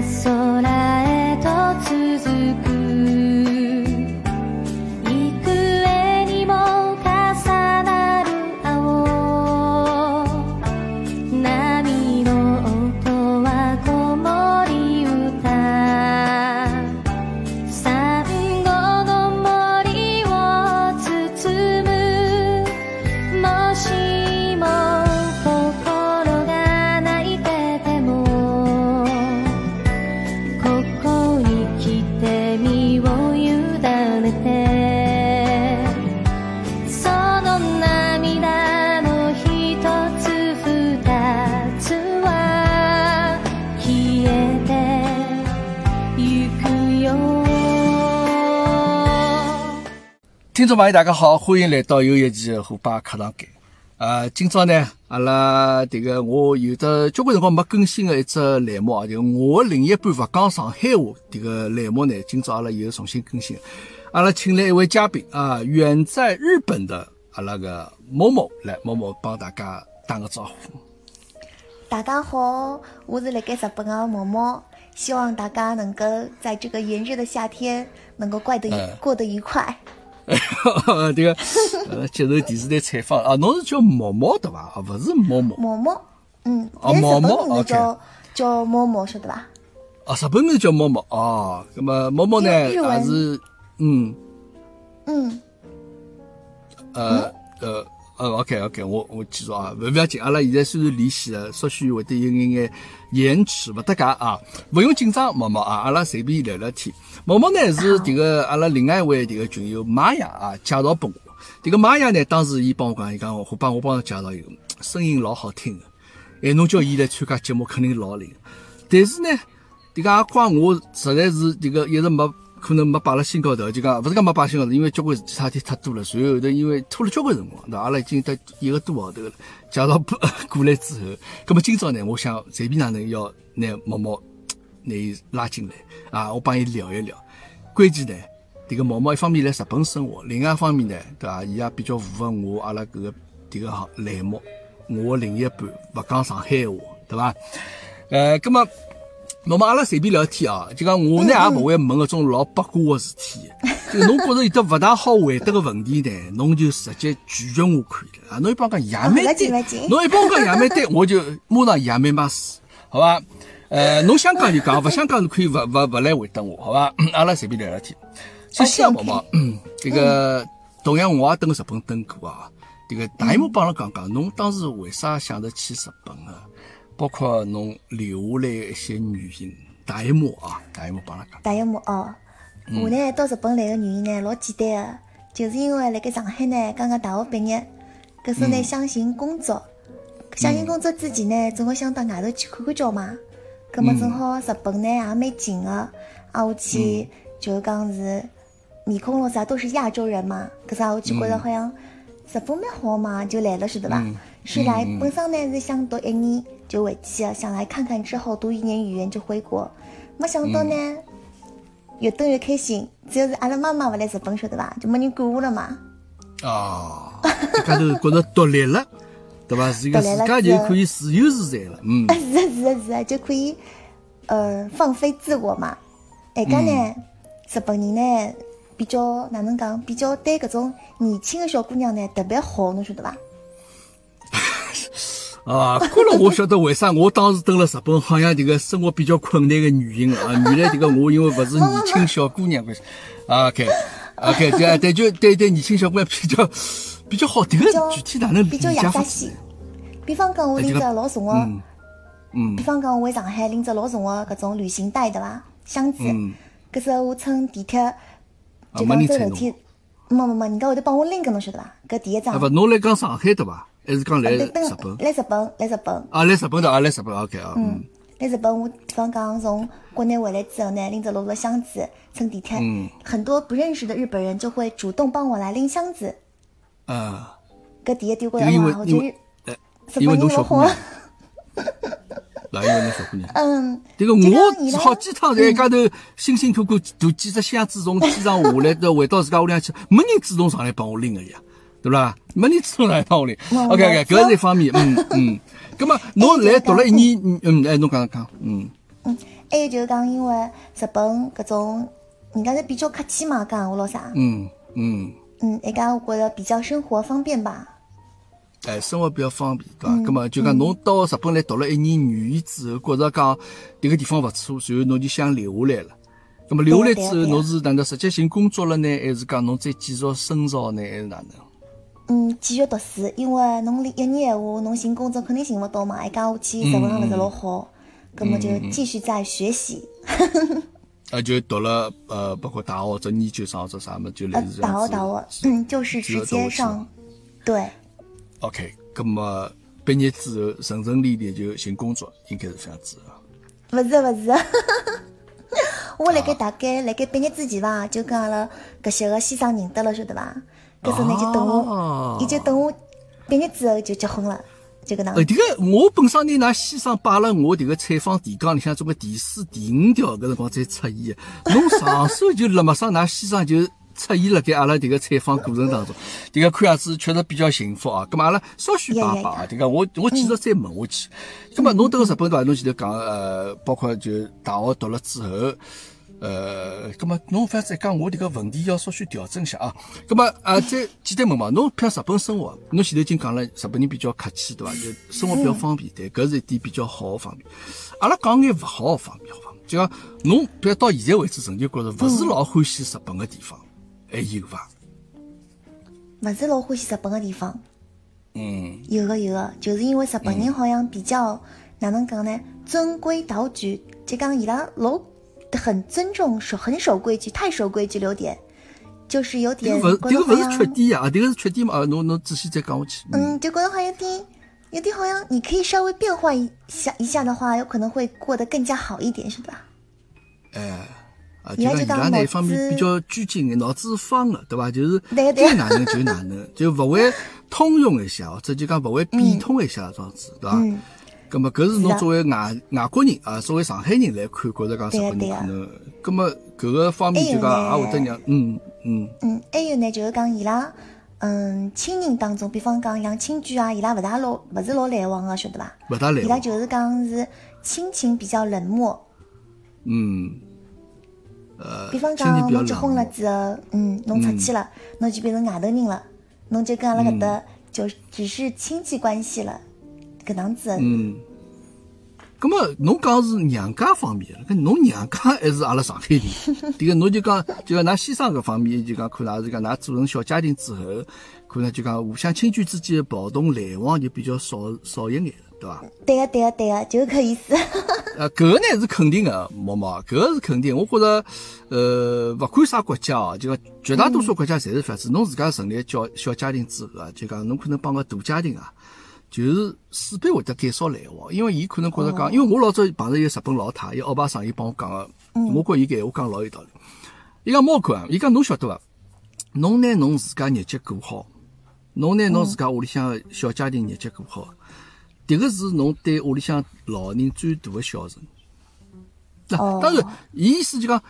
空众朋友，大家好，欢迎来到又一期的虎爸课堂间。呃，今朝呢，阿拉迭个我有的交关辰光没更新的一只栏目啊，就我的另一半勿讲上海话迭个栏目呢，今朝阿拉又重新更新。阿拉请来一位嘉宾啊，远在日本的阿拉个某某来，某某帮大家打个招呼。大家好，我是辣盖日本的某某，希望大家能够在这个炎热的夏天能够过得愉、嗯过得愉快。迭个呃，接受电视台采访啊，侬是叫毛毛对伐？啊，勿是毛毛毛毛，嗯，哦但是日毛毛叫叫毛毛，晓得伐？啊，日本名叫毛毛哦。那么毛毛呢，也是嗯。嗯，呃呃呃，OK OK，我我记住啊，勿勿要紧，阿拉现在虽然联系了，稍许会得有眼眼延迟，勿搭界啊，勿用紧张，毛毛啊，阿拉随便聊聊天。毛毛呢是迭个阿拉另外一位迭个群友玛雅啊介绍拨我，迭个玛雅呢当时伊帮我讲，伊讲我帮我帮他介绍一个，声音老好听的，哎，侬叫伊来参加节目肯定老灵。但是呢，迭个也怪我实在是迭个一直没可能没摆辣心高头，就讲勿是讲没摆心高头，因为交关其他事体太多了，随后头因为拖了交关辰光，对？阿拉已经得一个多号头了，介绍不过来之后，葛么今朝呢，我想随便哪能要拿毛毛拿伊拉进来啊，我帮伊聊一聊。关键呢，迭个毛毛一方面来日本生活，另外一方面呢，对伐？伊也比较符合我阿拉搿个迭个栏目，我的另一半勿讲上海话，对伐？呃，葛么。那么阿拉随便聊天啊，就讲我呢也勿会问搿种老八卦个事体，就侬觉着有得勿大好回答个问题呢，侬就直接拒绝我可以了啊。侬一帮我讲亚美侬一帮讲亚美对，我就马上亚美马死，好伐？呃，侬想讲就讲，勿想讲是可以勿勿勿来回答我，好伐？阿拉随便聊聊天。首先啊，毛 OK，OK 毛，嗯这个同样我也蹲日本蹲过啊，这个大姨妈帮阿拉讲讲，侬当时为啥想着去日本啊？包括侬留下来的一些原因，大一幕啊，大一幕帮阿拉讲。大一幕哦。嗯我呢到日本来个原因呢老简单个，就是因为辣盖上海呢刚刚大学毕业，搿时呢想寻工作，想寻工作之前呢总归想到外头去看看叫嘛。葛嗯么正好日本呢也蛮近个，啊我去就是讲是面孔咯啥都是亚洲人嘛，搿啥我去觉着好像日本蛮好嘛，就来了晓得伐？嗯是来本身呢是想读一年就回去啊，想来看看之后读一年语言就回国，没想到呢。越等越开心，只要是阿拉妈妈勿来日本，晓得伐？就没人管我了嘛。啊，一家头觉着独立了，对伐？自个自家就可以自由自在了，嗯 啊，是啊是啊是啊，就可以呃放飞自我嘛。哎，家呢，日本人呢比较哪能讲，比较对搿种年轻的小姑娘呢特别好，侬晓得伐？啊，过了我晓得为啥我当时蹲辣日本好像这个生活比较困难的原因了啊！原来这个我因为勿是年轻小姑娘关系啊，OK OK，对啊，对就对对年轻小姑娘比较比较好，这个具体哪能理比较解法？亚萨西。比方讲，我拎着老重的，嗯嗯比方讲我回上海拎着老重的搿种旅行袋对伐？箱子，嗯，搿时候我乘地铁，就讲走楼梯，没没没，人家会得帮我拎个，侬晓得伐？搿第一桩啊。不，侬来讲上海对伐？还是讲来日本？来日本，来日本。啊，来日本的啊，来日本，OK 啊，嗯来日本，我比方讲从国内回来之后呢，拎着老多箱子乘地铁，嗯很多不认识的日本人就会主动帮我来拎箱子。啊，搿第一点，我这个因为觉得哇，我觉得因为呃，日本人老好小姑娘。哪因为侬小姑娘？嗯，这个我好几趟在一家头辛辛苦苦驮几只箱子从机场下来，到回到自家屋里向去，没人主动上来帮我拎个呀，对伐？没人主动上来帮我拎。没 OK OK，搿是一方面，嗯 嗯。葛末侬来读了一年，嗯嗯，哎，侬讲讲，嗯嗯，还有就是讲，因为日本搿种人家是比较客气嘛，讲闲话咯啥，嗯嗯，嗯，一家我觉着比较生活方便吧。哎，生活比较方便，对伐？咁么就讲侬到日本来读了一年语言之后，觉着讲迭个地方勿错，随后侬就想留下来了。咁么留下来之后，侬是哪能直接寻工作了呢，还是讲侬再继续深造呢，还是哪能？嗯，继续读书，因为侬一年闲话，侬寻工作肯定寻勿到嘛，还讲下去日文上勿是老好，葛么就继续在学习。呃，就读了呃，包括大学或者研究生或者啥么，就类呃似，这样子。大学大学，嗯，就是直接上，对，OK，咁么毕业之后顺顺利利就寻工作，应该是这样子啊。勿是勿是。我辣盖大概辣盖毕业之前伐，就跟阿拉搿些个先生认得了，晓得伐？搿时候呢就等哦我，伊就等我毕业之后就结婚了，就搿能呃，。这个我本身拿㑚先生摆了我这个采访提纲里向，总归第四、第五条搿辰光才出现的。侬上手就辣么上，㑚先生就出现了在阿拉这个采访过程当中，这个看样子确实比较幸福啊。咁么阿拉稍许摆摆啊，这个我我继续再问下去。咁么侬到日本对伐？侬前头讲呃，包括就大学读了之后。呃，咁么侬反正讲我迭个问题要稍许调整一下啊。咁么啊，再简单问嘛，侬譬如日本生活，侬前头已经讲了，日本人比较客气，对伐？就生活比较方便，对，搿是一点比较好个方面。阿拉讲眼勿好个方面，好伐？就讲侬比如到现在为止，曾经觉着勿是老欢喜日本个地方，还有伐？勿是老欢喜日本个地方，嗯，有个有个，就是因为日本人好像比较哪能讲呢？遵规蹈矩，就讲伊拉老很尊重守很守规矩，太守规矩了有点，就是有迭点个勿迭个勿是觉得好像缺点呀，啊，迭个是缺点嘛？啊，侬侬仔细再讲下去。嗯，嗯，就觉得好像有点有点好像你可以稍微变换一下一下的话，有可能会过得更加好一点，是吧？哎。啊，就讲伊伊拉就讲脑拉那一方面比较拘谨眼，脑子是方个，对伐？就是该哪能就哪能，就勿会通融一下，或者就讲勿会变通一下这样子，对伐？嗯，咁么搿是侬作为外外国人啊，作为上海人来看，觉着讲日本人可能，咁么搿个方面就讲也会得让，嗯嗯。嗯，还有呢，就是讲伊拉，嗯，亲人当中，比方讲像亲眷啊，伊拉勿大老，勿是老来往个，晓得伐？勿大来往，伊拉就是讲是亲情比较冷漠，嗯，呃，比方讲侬结婚了之后，嗯，侬出去了，侬就变成外头人了，侬就跟阿拉搿搭就只是亲戚关系了，搿能子的。嗯。咁么侬讲是娘家方面，搿侬娘家还是阿拉上海人？迭个侬就讲，就讲㑚先生搿方面，就讲可能也是讲㑚组成小家庭之后，可能就讲互相亲眷之间的跑动来往就比较少少一眼了，对伐？对个对个对个，就是搿意思。呃，搿个呢是肯定的，毛毛，搿个是肯定。我觉着，呃，勿管啥国家哦，就讲绝大多数国家侪是搿样子。侬自家成立小小家庭之后啊，就讲侬可能帮个大家庭啊，就是势必会得减少来往，因为伊可能觉着讲，因为我老早碰着一个日本老太，伊奥巴桑伊帮我讲个，我觉伊搿闲话讲老有道理。伊讲猫狗啊，伊讲侬晓得伐？侬拿侬自家日脚过好，侬拿侬自家屋里向个小家庭日脚过好。迭个是侬对屋里向老人最大个孝顺。那、哦当然，伊意思就讲，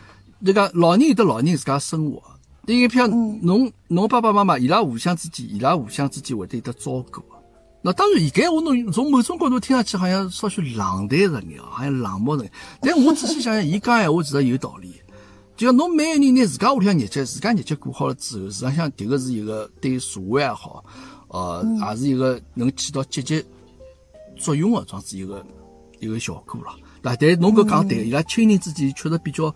就讲老人有得老人自家生活，因为譬如侬侬爸爸妈妈伊拉互相之间，伊拉互相之间会得有得照顾的。那当然，伊搿我侬从某种角度听上去好像稍许冷淡着眼，好像冷漠着眼。但我仔细想想，伊讲闲话其实有道理。就像侬每个人拿自家屋里向日脚，自家日脚过好了之后，实际上迭个是一个对社会也好，呃，也是一个能起到积极作用的这样子一个一个效果了。那但侬搿讲对，伊拉亲人之间确实比较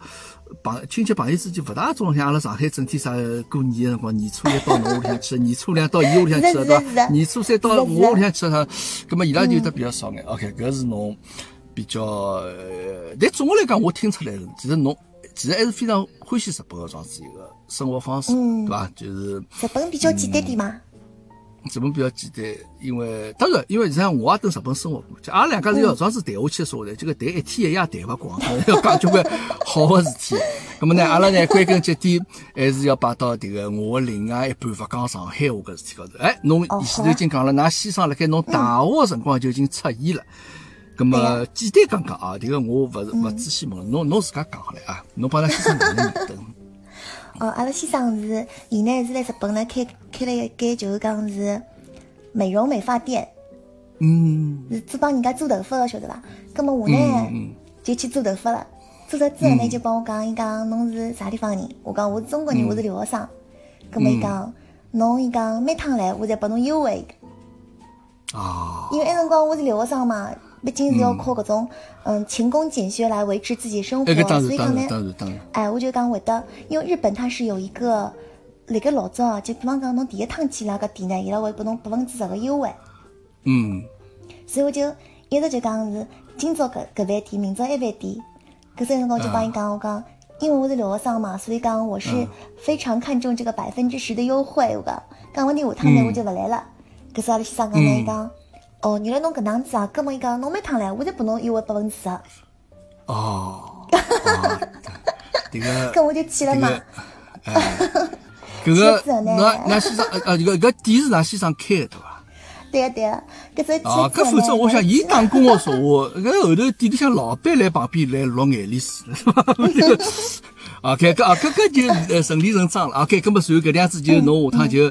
朋亲戚朋友之间勿大种像阿拉上海整天啥过年个辰光，年初一到侬屋里向去，年初两到伊屋里向去了，对伐？年初三到我屋里向去了，葛么伊拉就有得比较少眼。OK，搿是侬比较，呃但总的来讲，我听出来了，其实侬其实还是非常欢喜日本个这样子一个生活方式，嗯对伐？就是。日本比较简单点嘛。日本比较简单，因为当然，因为实际上我也等日本生活过，就阿拉两家是要这样子谈下去的说的，这个谈一天一夜谈勿光，要讲交关好的事体。那么呢，阿拉呢归根结底还是要摆到迭个我的另外一半勿讲上海话搿事体高头。哎，侬哦前头已经讲了，㑚先生辣盖侬大学的辰光就已经出现了。咁么简单讲讲啊，迭个我勿是勿仔细问，侬侬自家讲好来啊，侬帮㑚先生哪能认得？哦，阿拉先生是，伊呢是在日本呢开开了一间就是讲是美容美发店，嗯是做帮人家做头发的，晓得伐？葛么我呢、嗯就去做头发了。做出之后呢，就帮我讲，伊讲侬是啥地方人？我讲我是中国人，我是留学生。葛么伊讲，侬伊讲每趟来我再拨侬优惠一个，啊，因为那辰光我是留学生嘛，毕竟是要靠搿种嗯勤工俭学来维持自己生活，所以讲呢哎，我就讲会得，因为日本它是有一个，辣盖老早啊，就比方讲侬第一趟去伊拉搿店呢，伊拉会拨侬百分之十个优惠，嗯。所以我就一直就讲是今朝搿搿饭店，明朝埃饭店。搿所以辰光我就帮伊讲，我讲，因为我是留学生嘛，所以讲我是非常看重这个百分之十的优惠。我讲，讲问题下趟呢我就勿来了。搿时阿拉先生讲呢，伊讲，哦，原来侬搿能样子啊，葛末伊讲侬每趟来，我就拨侬优惠百分之十。哦，啊这个 搿我就去了嘛。搿个 那那先生呃呃，搿搿店是㑚先生开的对伐？对个对个，搿时候啊，搿否则我想，伊打工个说话，搿后头店里向老板来旁边来落眼泪水了，是吧？啊，搿搿啊搿搿 就呃顺理成章了。OK，搿么随后搿样子就侬下趟就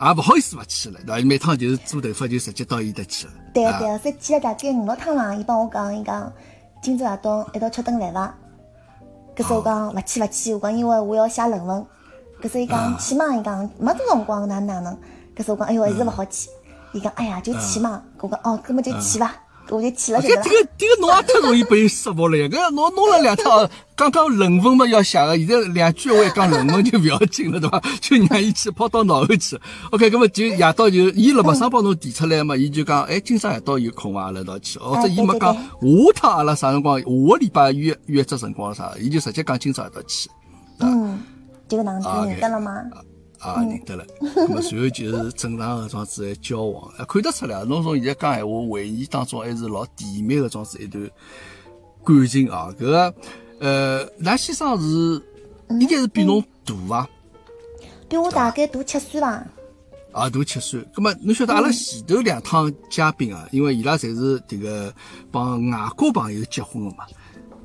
也勿好意思勿去了，对伐？每趟就是做头发就直接到伊搭去了。啊对个对个，所以去了大概五六趟了，伊帮我讲，伊讲今朝夜到一道吃顿饭伐？搿时候我讲勿去勿去，我讲因为我要写论文。搿时候伊讲去嘛，伊讲没多辰光，哪能哪能？搿时候我讲哎哟还是勿好去。伊讲哎呀就去嘛，我讲哦，搿么就去伐，搿我就去了，这个这？个这个侬也太容易被人说服了呀！搿侬弄了两趟，刚刚论文嘛要写个，现在两句话讲论文就勿要紧了，对伐？就让伊去跑到脑后去。OK，搿么就夜到就伊辣马上帮侬提出来嘛，伊就讲，哎，今朝夜到有空伐？阿拉一道去。或者伊没讲下趟阿拉啥辰光，下个礼拜约约只辰光啥，伊就直接讲今朝夜到去。嗯，就搿能样子啊认得了吗？啊，认得了。那么随后就是正常个状子来交往，啊，看得出来，侬从现在讲闲话回忆当中还是老甜蜜个状子一段感情啊。搿个呃，㑚先生是应该是比侬大伐？比我大概大七岁伐？啊，大七岁。咁么侬晓得阿拉前头两趟嘉宾啊，因为伊拉侪是迭个帮外国朋友结婚的嘛，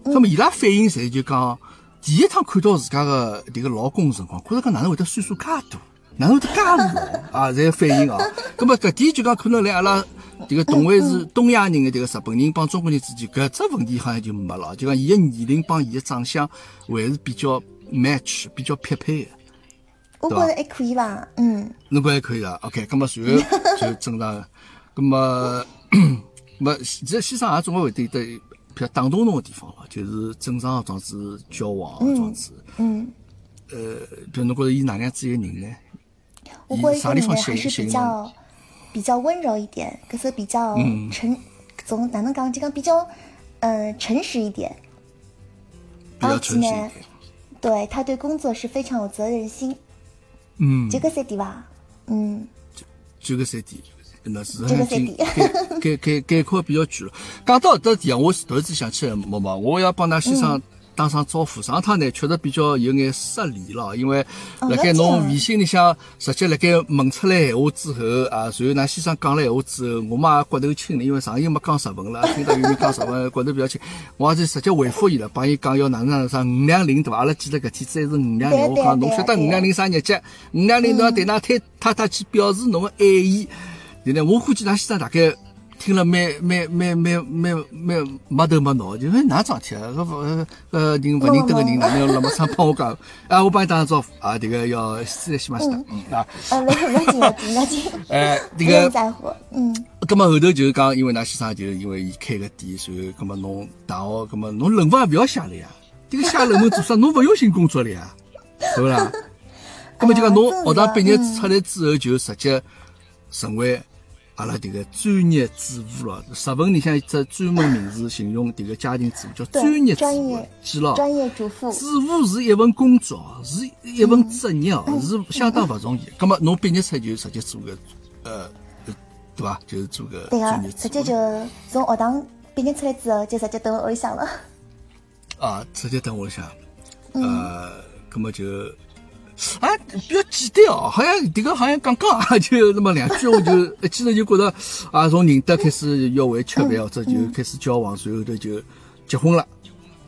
咁么伊拉反应侪就讲，第一趟看到自家个迭个老公个辰光，觉着讲哪能会得岁数介大，哪能会得介老 啊？侪反应啊。咁么搿点就讲可能来阿拉迭个同为是东亚人个迭个日本人帮中国人之间，搿只问题好像就没了。就讲伊个年龄帮伊个长相还是比较 match，比较匹配个。我觉着还可以伐？嗯，侬觉还可以啊？OK，咁么随后 就正常个，咁么，咁么其实先生也总归会得有得比较打动侬个地方伐？就是正常个状子交往个状子，嗯，呃，比如侬觉着伊哪能样子一个人呢？我觉着啥地方这个人还是？比较比较温柔一点，搿是比较嗯诚，总哪能讲就讲比较呃诚实一点。比较而且呢诚实一点。对他对工作是非常有责任心，嗯，就搿三点伐？嗯，就搿三点，那是就搿三概概概概括比较全了。讲到搿搭地方，我突然之想起来，毛毛，我要帮㑚先生打声招呼。上趟呢，确实比较有眼失礼了，因为哦辣盖侬微信里向直接辣盖问出来闲话之后啊，然后㑚先生讲了闲话之后，我嘛也骨头轻了，因为上一没讲日文了，听到有人讲日文，骨头比较轻，我也是直接回复伊了，帮伊讲要哪能哪能啥五两零对伐？阿拉记得搿天子还是五两零，我讲侬晓得五两零啥日节？五两零侬要对㑚太太太去表示侬个爱意。现在我估计㑚先生大概听了蛮蛮蛮蛮蛮蛮没头没脑，就哎哪桩事体啊？搿勿呃呃人勿认得个人哪能那么上帮我讲？啊，我帮你打声招呼啊，迭个要失礼しました。嗯啊，呃，没没紧没紧没紧，哎，不迭个，用在乎。嗯，葛么后头就是讲，因为㑚先生就是因为伊开个店，然后葛么侬大学，葛么侬论文也勿要写了呀，迭个写论文做啥？侬勿用心工作了呀，对勿啦？葛么就讲侬学堂毕业出来之后，就直接成为 阿拉迭个专业主妇咯。日文里向一只专门名词形容迭个家庭主妇叫专业主妇专业，记牢。专业主妇。主妇是一份工作，是一份职业哦，是相当勿容易。葛么侬毕业出来就直接做个呃，呃对伐？就是做个对专业，个直接就从学堂毕业出来之后，就直接蹲屋里向了。啊，直接等我一下，嗯呃，葛么就。啊，比较简单哦，好像迭个好像刚刚啊，就那么两句，我就 一记头就觉得啊，从认得开始约会吃饭，或者就开始交往，随后头就结婚了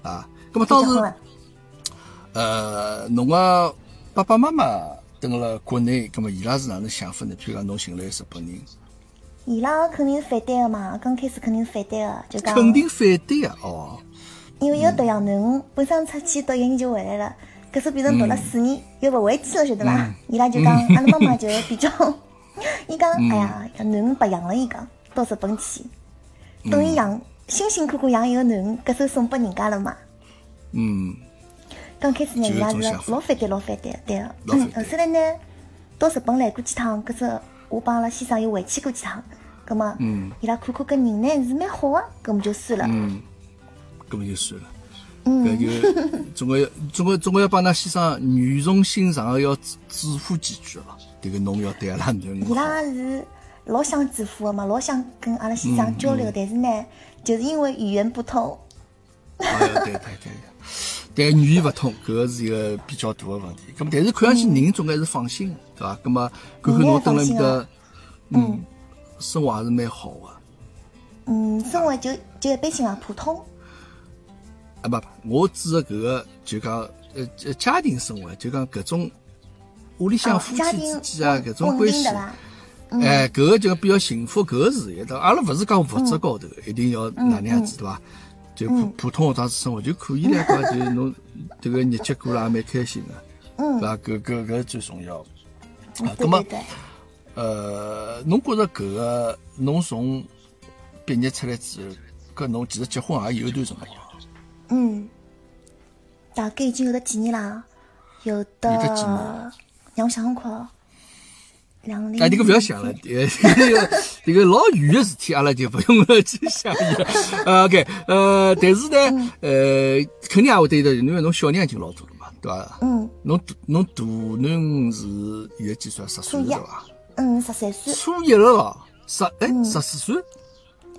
啊。那么当时。呃，侬个爸爸妈妈蹲辣国内，那么伊拉是哪能想法呢？譬如讲侬寻了一个日本人，伊拉肯定是反对的嘛，刚开始肯定是反对的，就讲肯定反对啊！哦，因为有读样囡恩本身出去读一年就回来了，搿时变成读了四年，又勿回去了，晓得伐？伊拉就讲，阿拉妈妈就比较，伊讲，哎呀，囡恩白养了，伊讲到日本去，等于养辛辛苦苦养一个囡恩，搿首送拨人家了嘛。嗯，刚开始呢，伊拉是老反对，老反对，对个。嗯，后头来呢，到日本来过几趟，搿只我帮阿拉先生又回去过几趟，葛末，伊拉看看搿人呢是蛮好个，葛末就算了。嗯，搿么就算了。搿就总归总归总归要帮㑚先生语重心长个要嘱嘱咐几句了。迭个侬要对阿拉囡恩伊拉是老想嘱咐个嘛，老想跟阿拉先生交流，但是呢，就是因为语言不通。哎，对对对，但语言勿通，搿个是一个比较大个问题。咁么，但是看上去人总归是放心个，对伐？咁么，看看侬蹲辣面搭，嗯，生活还是蛮好个。嗯，生活就就一般性啊，普通。啊不，我指的搿个就讲呃呃家庭生活，就讲搿种屋里向夫妻之间啊搿种关系，哎，搿个就比较幸福，搿个是一个。阿拉勿是讲物质高头一定要哪能样子，对伐？就普普通学堂生活就可以了，讲就侬 迭个日脚过了也蛮开心的，嗯，对伐？搿搿搿最重要。啊，葛么，呃，侬觉着搿个侬从毕业出来之后，搿侬其实结婚也有一段辰光。嗯，大概已经有得几年啦，有的，让我想想看，两零。哎，你个不要想了，这个这个老远的事体，阿拉就不用去想了。呃，OK，呃，但是呢，呃，肯定也会对的，因为侬小人已经老多了嘛，对伐？嗯。侬大侬大囡是现在几岁？十岁对伐？嗯，十三岁。初一了咯，十哎十四岁。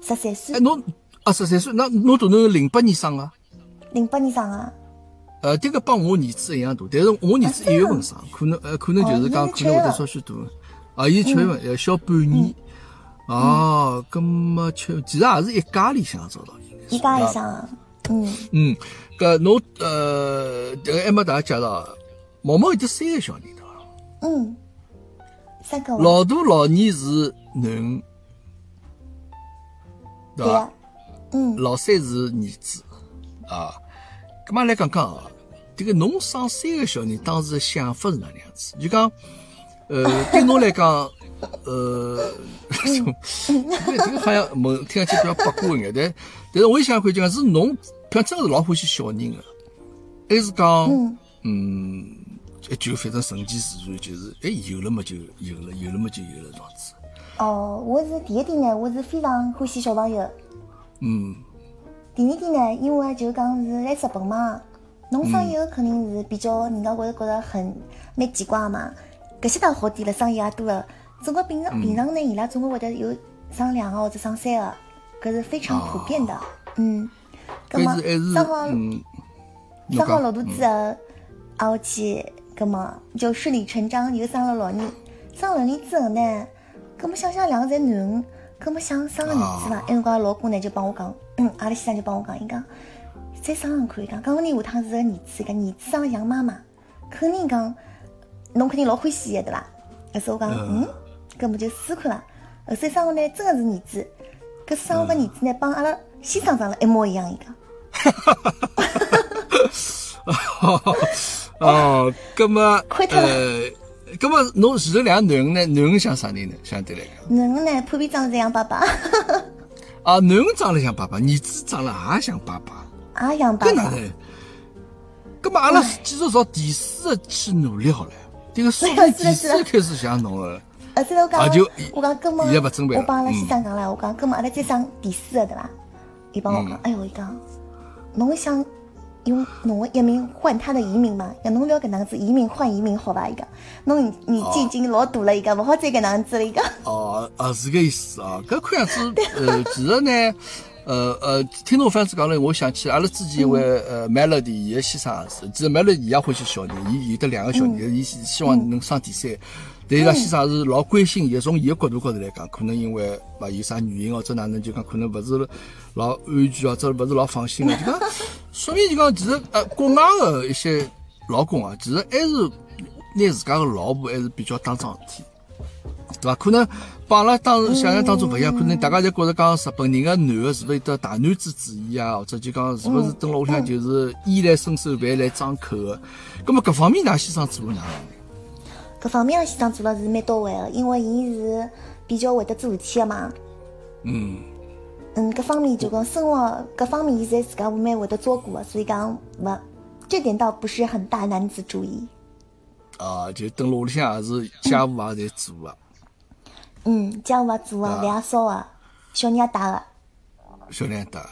十三岁。哎，侬啊十三岁，那侬大囡零八年生个？零八年生啊，呃，这个帮我儿子一样大，但是我儿子一月份生，可能呃，可能就是讲可能会得稍许大，啊，伊七月份要小半年，哦，咁么七，其实也是一家里向找到一家里向，嗯。嗯，搿侬呃，这个还没大家介绍，毛毛有得三个小人对伐？嗯，三个。老大老二是囡，对伐？嗯，老三是儿子，啊。咁么来讲讲啊，这个侬生三个小人当时的想法是哪能样子？就讲，呃，对侬来讲，呃，这个好像问听上去比较八卦一眼，但但是我也想看，就讲是侬，像真是老欢喜小人的，还是讲，嗯，就反正顺其自然，就是哎有了么就有了，有了么就有了这样子。哦，我是第一点呢，我是非常欢喜小朋友。嗯。第二点呢，因为就讲是来日本嘛，侬生以后肯定是比较人家会觉得很蛮奇怪嘛。搿些倒好点了，生意也多了。总归平常平常呢，伊拉总归会得有生两个或者生三个，搿是非常普遍的。嗯，葛么生好生好老大之后，挨下去，葛么就顺理成章又生了老二。生老二之后呢，葛么想想两个侪囡，葛么想生个儿子伐？埃辰光老公呢就帮我讲。嗯，阿拉先生就帮我讲，伊讲再商量看，伊讲，讲勿定下趟是个儿子，个儿子长得像妈妈，肯定讲侬肯定老欢喜伊个，对伐？后首我讲，嗯，搿么就试看了。后三生下呢，真个是儿子，搿生个儿子呢，帮阿拉先生长得一模一样，伊 讲。哦，搿么，呃，搿么侬前头两个囡恩呢？囡恩像啥人呢？相对来讲，囡恩呢，普遍长得像爸爸。啊，囡恩长得像爸爸，儿子长得也像爸爸，也像爸爸。搿哪能？搿么阿拉继续朝第四去努力好了。这个所以第四开始像侬了。呃，这我讲，我讲，搿么我帮阿拉先生讲了，我讲，搿么阿拉再上第四个对伐？伊帮我讲，哎哟，伊讲，侬想用侬个一名换他的移民嘛？要侬要搿能样子移民换移民好伐？伊讲，侬年纪已经老大了，伊讲勿好再搿能样子了，伊讲。哦，啊，是个意思啊。搿看样子，呃，其实呢，呃呃，听侬番子讲了，我想起阿拉之前一位呃 Melody 伊个先生其实 Melody 伊也欢喜小人，伊有得两个小人，伊希望能生第三。但伊拉先生是老关心伊，从伊个角度高头来讲，可能因为勿有啥原因或者哪能，就讲可能勿是老安全或者勿是老放心个，就讲说明就讲其实呃国外的一些老公啊，其实还是拿自家个老婆还是比较当桩事体，对伐？可能帮阿拉当时想象当中勿一样，可能大家侪觉着讲日本人个男个是勿是有得大男子主义啊，或者就讲是勿是蹲辣屋里向就是衣来伸手饭来张口个。葛么搿方面㑚先生做了哪能？搿方面先生做了是蛮到位个，因为伊是比较会得做事体个嘛。嗯，嗯，各方面就讲生活各方面，伊侪自家蛮会得照顾个，所以讲勿这点倒不是很大男子主义。啊，就蹲辣屋里向也是家务也侪做个。嗯，家务也做个，啊饭也烧个，小人也带个。小两搭。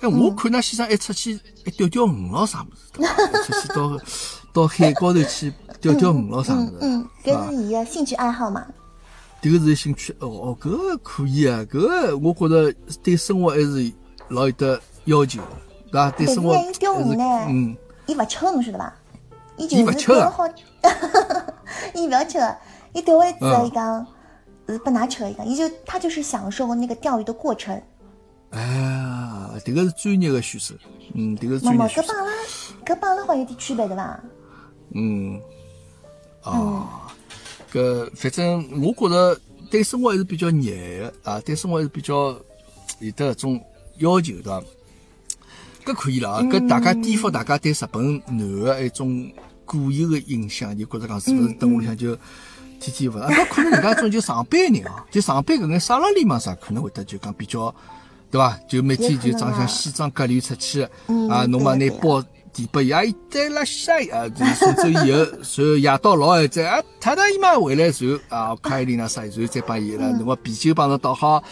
搿我看㑚先生一出去一钓钓鱼咯啥物事？出去到到海高头去钓钓鱼咯啥物事。嗯，搿是伊个兴趣爱好嘛。迭个是兴趣哦哦，搿个可以啊，搿个我觉着对生活还是老有得要求的，对伐？对生活还是嗯，伊勿吃个，侬晓得伐？伊伊就是勿吃的钓了好，伊勿要吃个，伊钓回来之后，嗯伊讲是拨㑚吃个，伊讲，伊就他就是享受那个钓鱼的过程。哎呀，迭个是专业的选手，嗯，迭个是专业选手搿帮，阿拉搿帮阿拉好像有点区别对伐？嗯，啊，搿反正我觉着对生活还是比较热的啊，对生活还是比较有得搿种要求的。搿可以了啊，搿大家颠覆大家对日本男的一种固有的印象，就觉着讲是勿是蹲屋里向就天天勿啊？搿可能人家种就上班人啊，就上班搿眼沙拉里嘛啥，可能会得就讲比较，对伐？就每天就装像西装革履出去啊，侬嘛拿对包递拨伊，啊，伊带拉下啊，就送走以后，然后夜到老晚再啊，太太姨妈回来，然后啊，开一点那啥，然后再帮伊了，侬么啤酒帮侬倒好，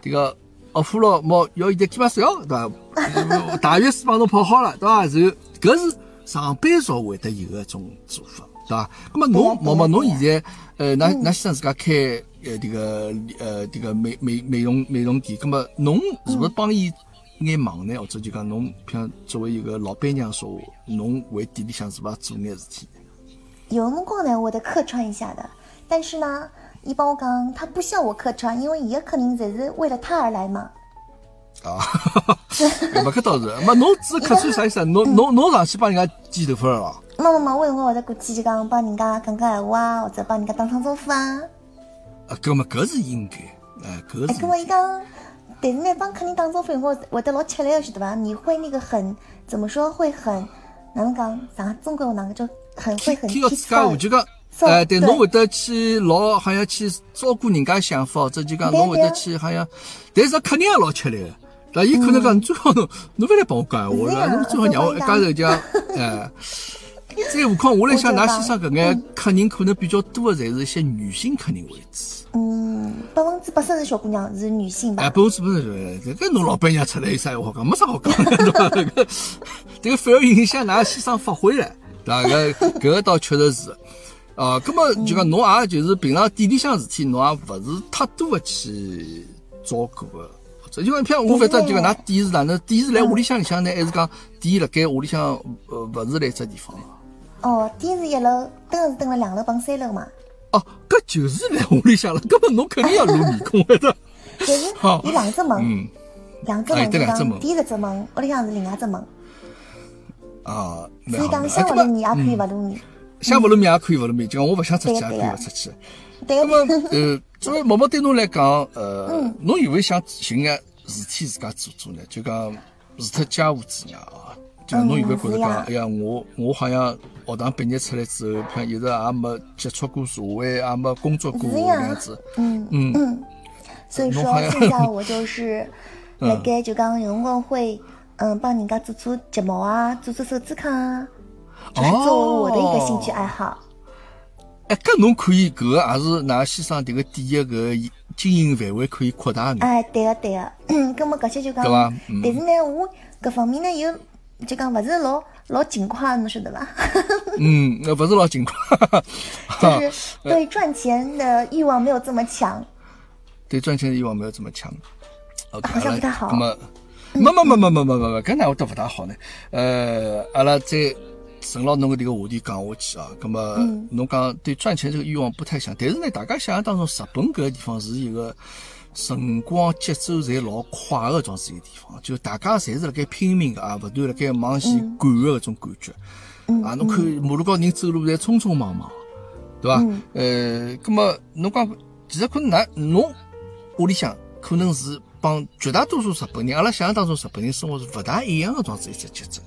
这个。哦，呼了，么要伊的鸡巴水对伐？大浴水帮侬泡好了，对伐？然后搿是上班族会得有个种做法，对伐？那么侬，毛毛侬现在，呃，㑚㑚先生自家开呃这个呃这个美美美容美容店，那么侬是勿是帮伊眼忙呢？或者就讲侬像作为一个老板娘说话，侬会店里向是勿是做眼事体？有辰光呢，我得客串一下的，但是呢，伊帮我讲，他不需要我客串，因为伊个客人侪是为了他而来嘛。啊，勿搿倒是，么侬只客串啥意思？侬侬侬上去帮人家剪头发了咯？没没没，我有辰光会得过去就讲帮人家讲讲闲话啊，或者帮人家打声招呼啊。啊，搿么搿是应该，哎，搿哎，是跟我伊讲，但是呢，帮客人打招呼，我会得老吃力的，晓得伐？你会那个很怎么说？会很哪能讲？啥中国哪个就很会很天要体自家话，就讲，是哎，对，侬会得去老好像去照顾人家想法，或者就讲侬会得去好像，但是客人也老吃力个，对伐？伊可能讲，最好侬侬勿来帮我讲闲话，对伐？是呀侬最好让我一家头讲，哎。再何况我来想，㑚先生搿眼客人可能比较多的，侪是一些女性客人为主。嗯，百分之八十的小姑娘是女性吧哎，？不是不是，这个侬老板娘出来有啥好讲？没啥好讲的，对伐？这个这个反而影响㑚先生发挥了，对伐？搿搿个倒确实是。啊，葛么就讲侬也就是平常店里向事体，侬也勿是太多的去照顾个。这就讲，譬如我反正就讲，㑚店是哪能？店是来屋里向里向呢，还是讲店辣盖屋里向呃勿是辣一只地方？哦，店是一楼，灯是灯了两楼帮三楼嘛。哦，搿就是来屋里向了。葛么侬肯定要露面孔的，对但是好有两只门，嗯两只哎门就讲第一只门，屋里向是另外一只门，啊，蛮所以。讲想勿露面也可以勿露面。想勿露面也可以勿露面，就讲我勿想出去也可以勿出去。对那么，呃，作为毛毛对侬来讲，呃，侬有没有想寻眼事体自家做做呢？就讲除脱家务之外啊，就侬有没有觉得讲，哎呀，我我好像学堂毕业出来之后，像一直也没接触过社会，也没工作过这样子。嗯嗯。嗯，所以说现在 我就是辣盖就讲有辰光会嗯帮人家做做睫毛啊，做做手指康啊，就是作为我的一个兴趣爱好。哎，搿侬可以，搿个也是㑚先生迭个店一搿个经营范围可以扩大眼。哎，对个对个，葛么搿些就讲对伐嗯，但是呢，我搿方面呢又就讲勿是老老勤快，侬晓得伐？嗯，那勿是老勤快。就是对赚钱的欲望没有这么强。对赚钱的欲望没有这么强。OK，好像不太好那么，没没没没没没没没，搿哪会得勿大好呢？呃，阿拉再顺牢侬个迭个话题讲下去啊。那么，侬讲对赚钱这个欲望不太强，但是呢，大家想象当中，日本搿个地方是一个辰光节奏侪老快个种子一个地方，就大家侪是辣盖拼命个啊，勿断辣盖往前赶个搿种感觉。啊，侬看马路高人走路侪匆匆忙忙。对伐？呃，咁么侬讲其实可能㑚侬屋里向可能是帮绝大多数日本人，阿拉想象当中日本人生活是勿大一样个状子一只节奏。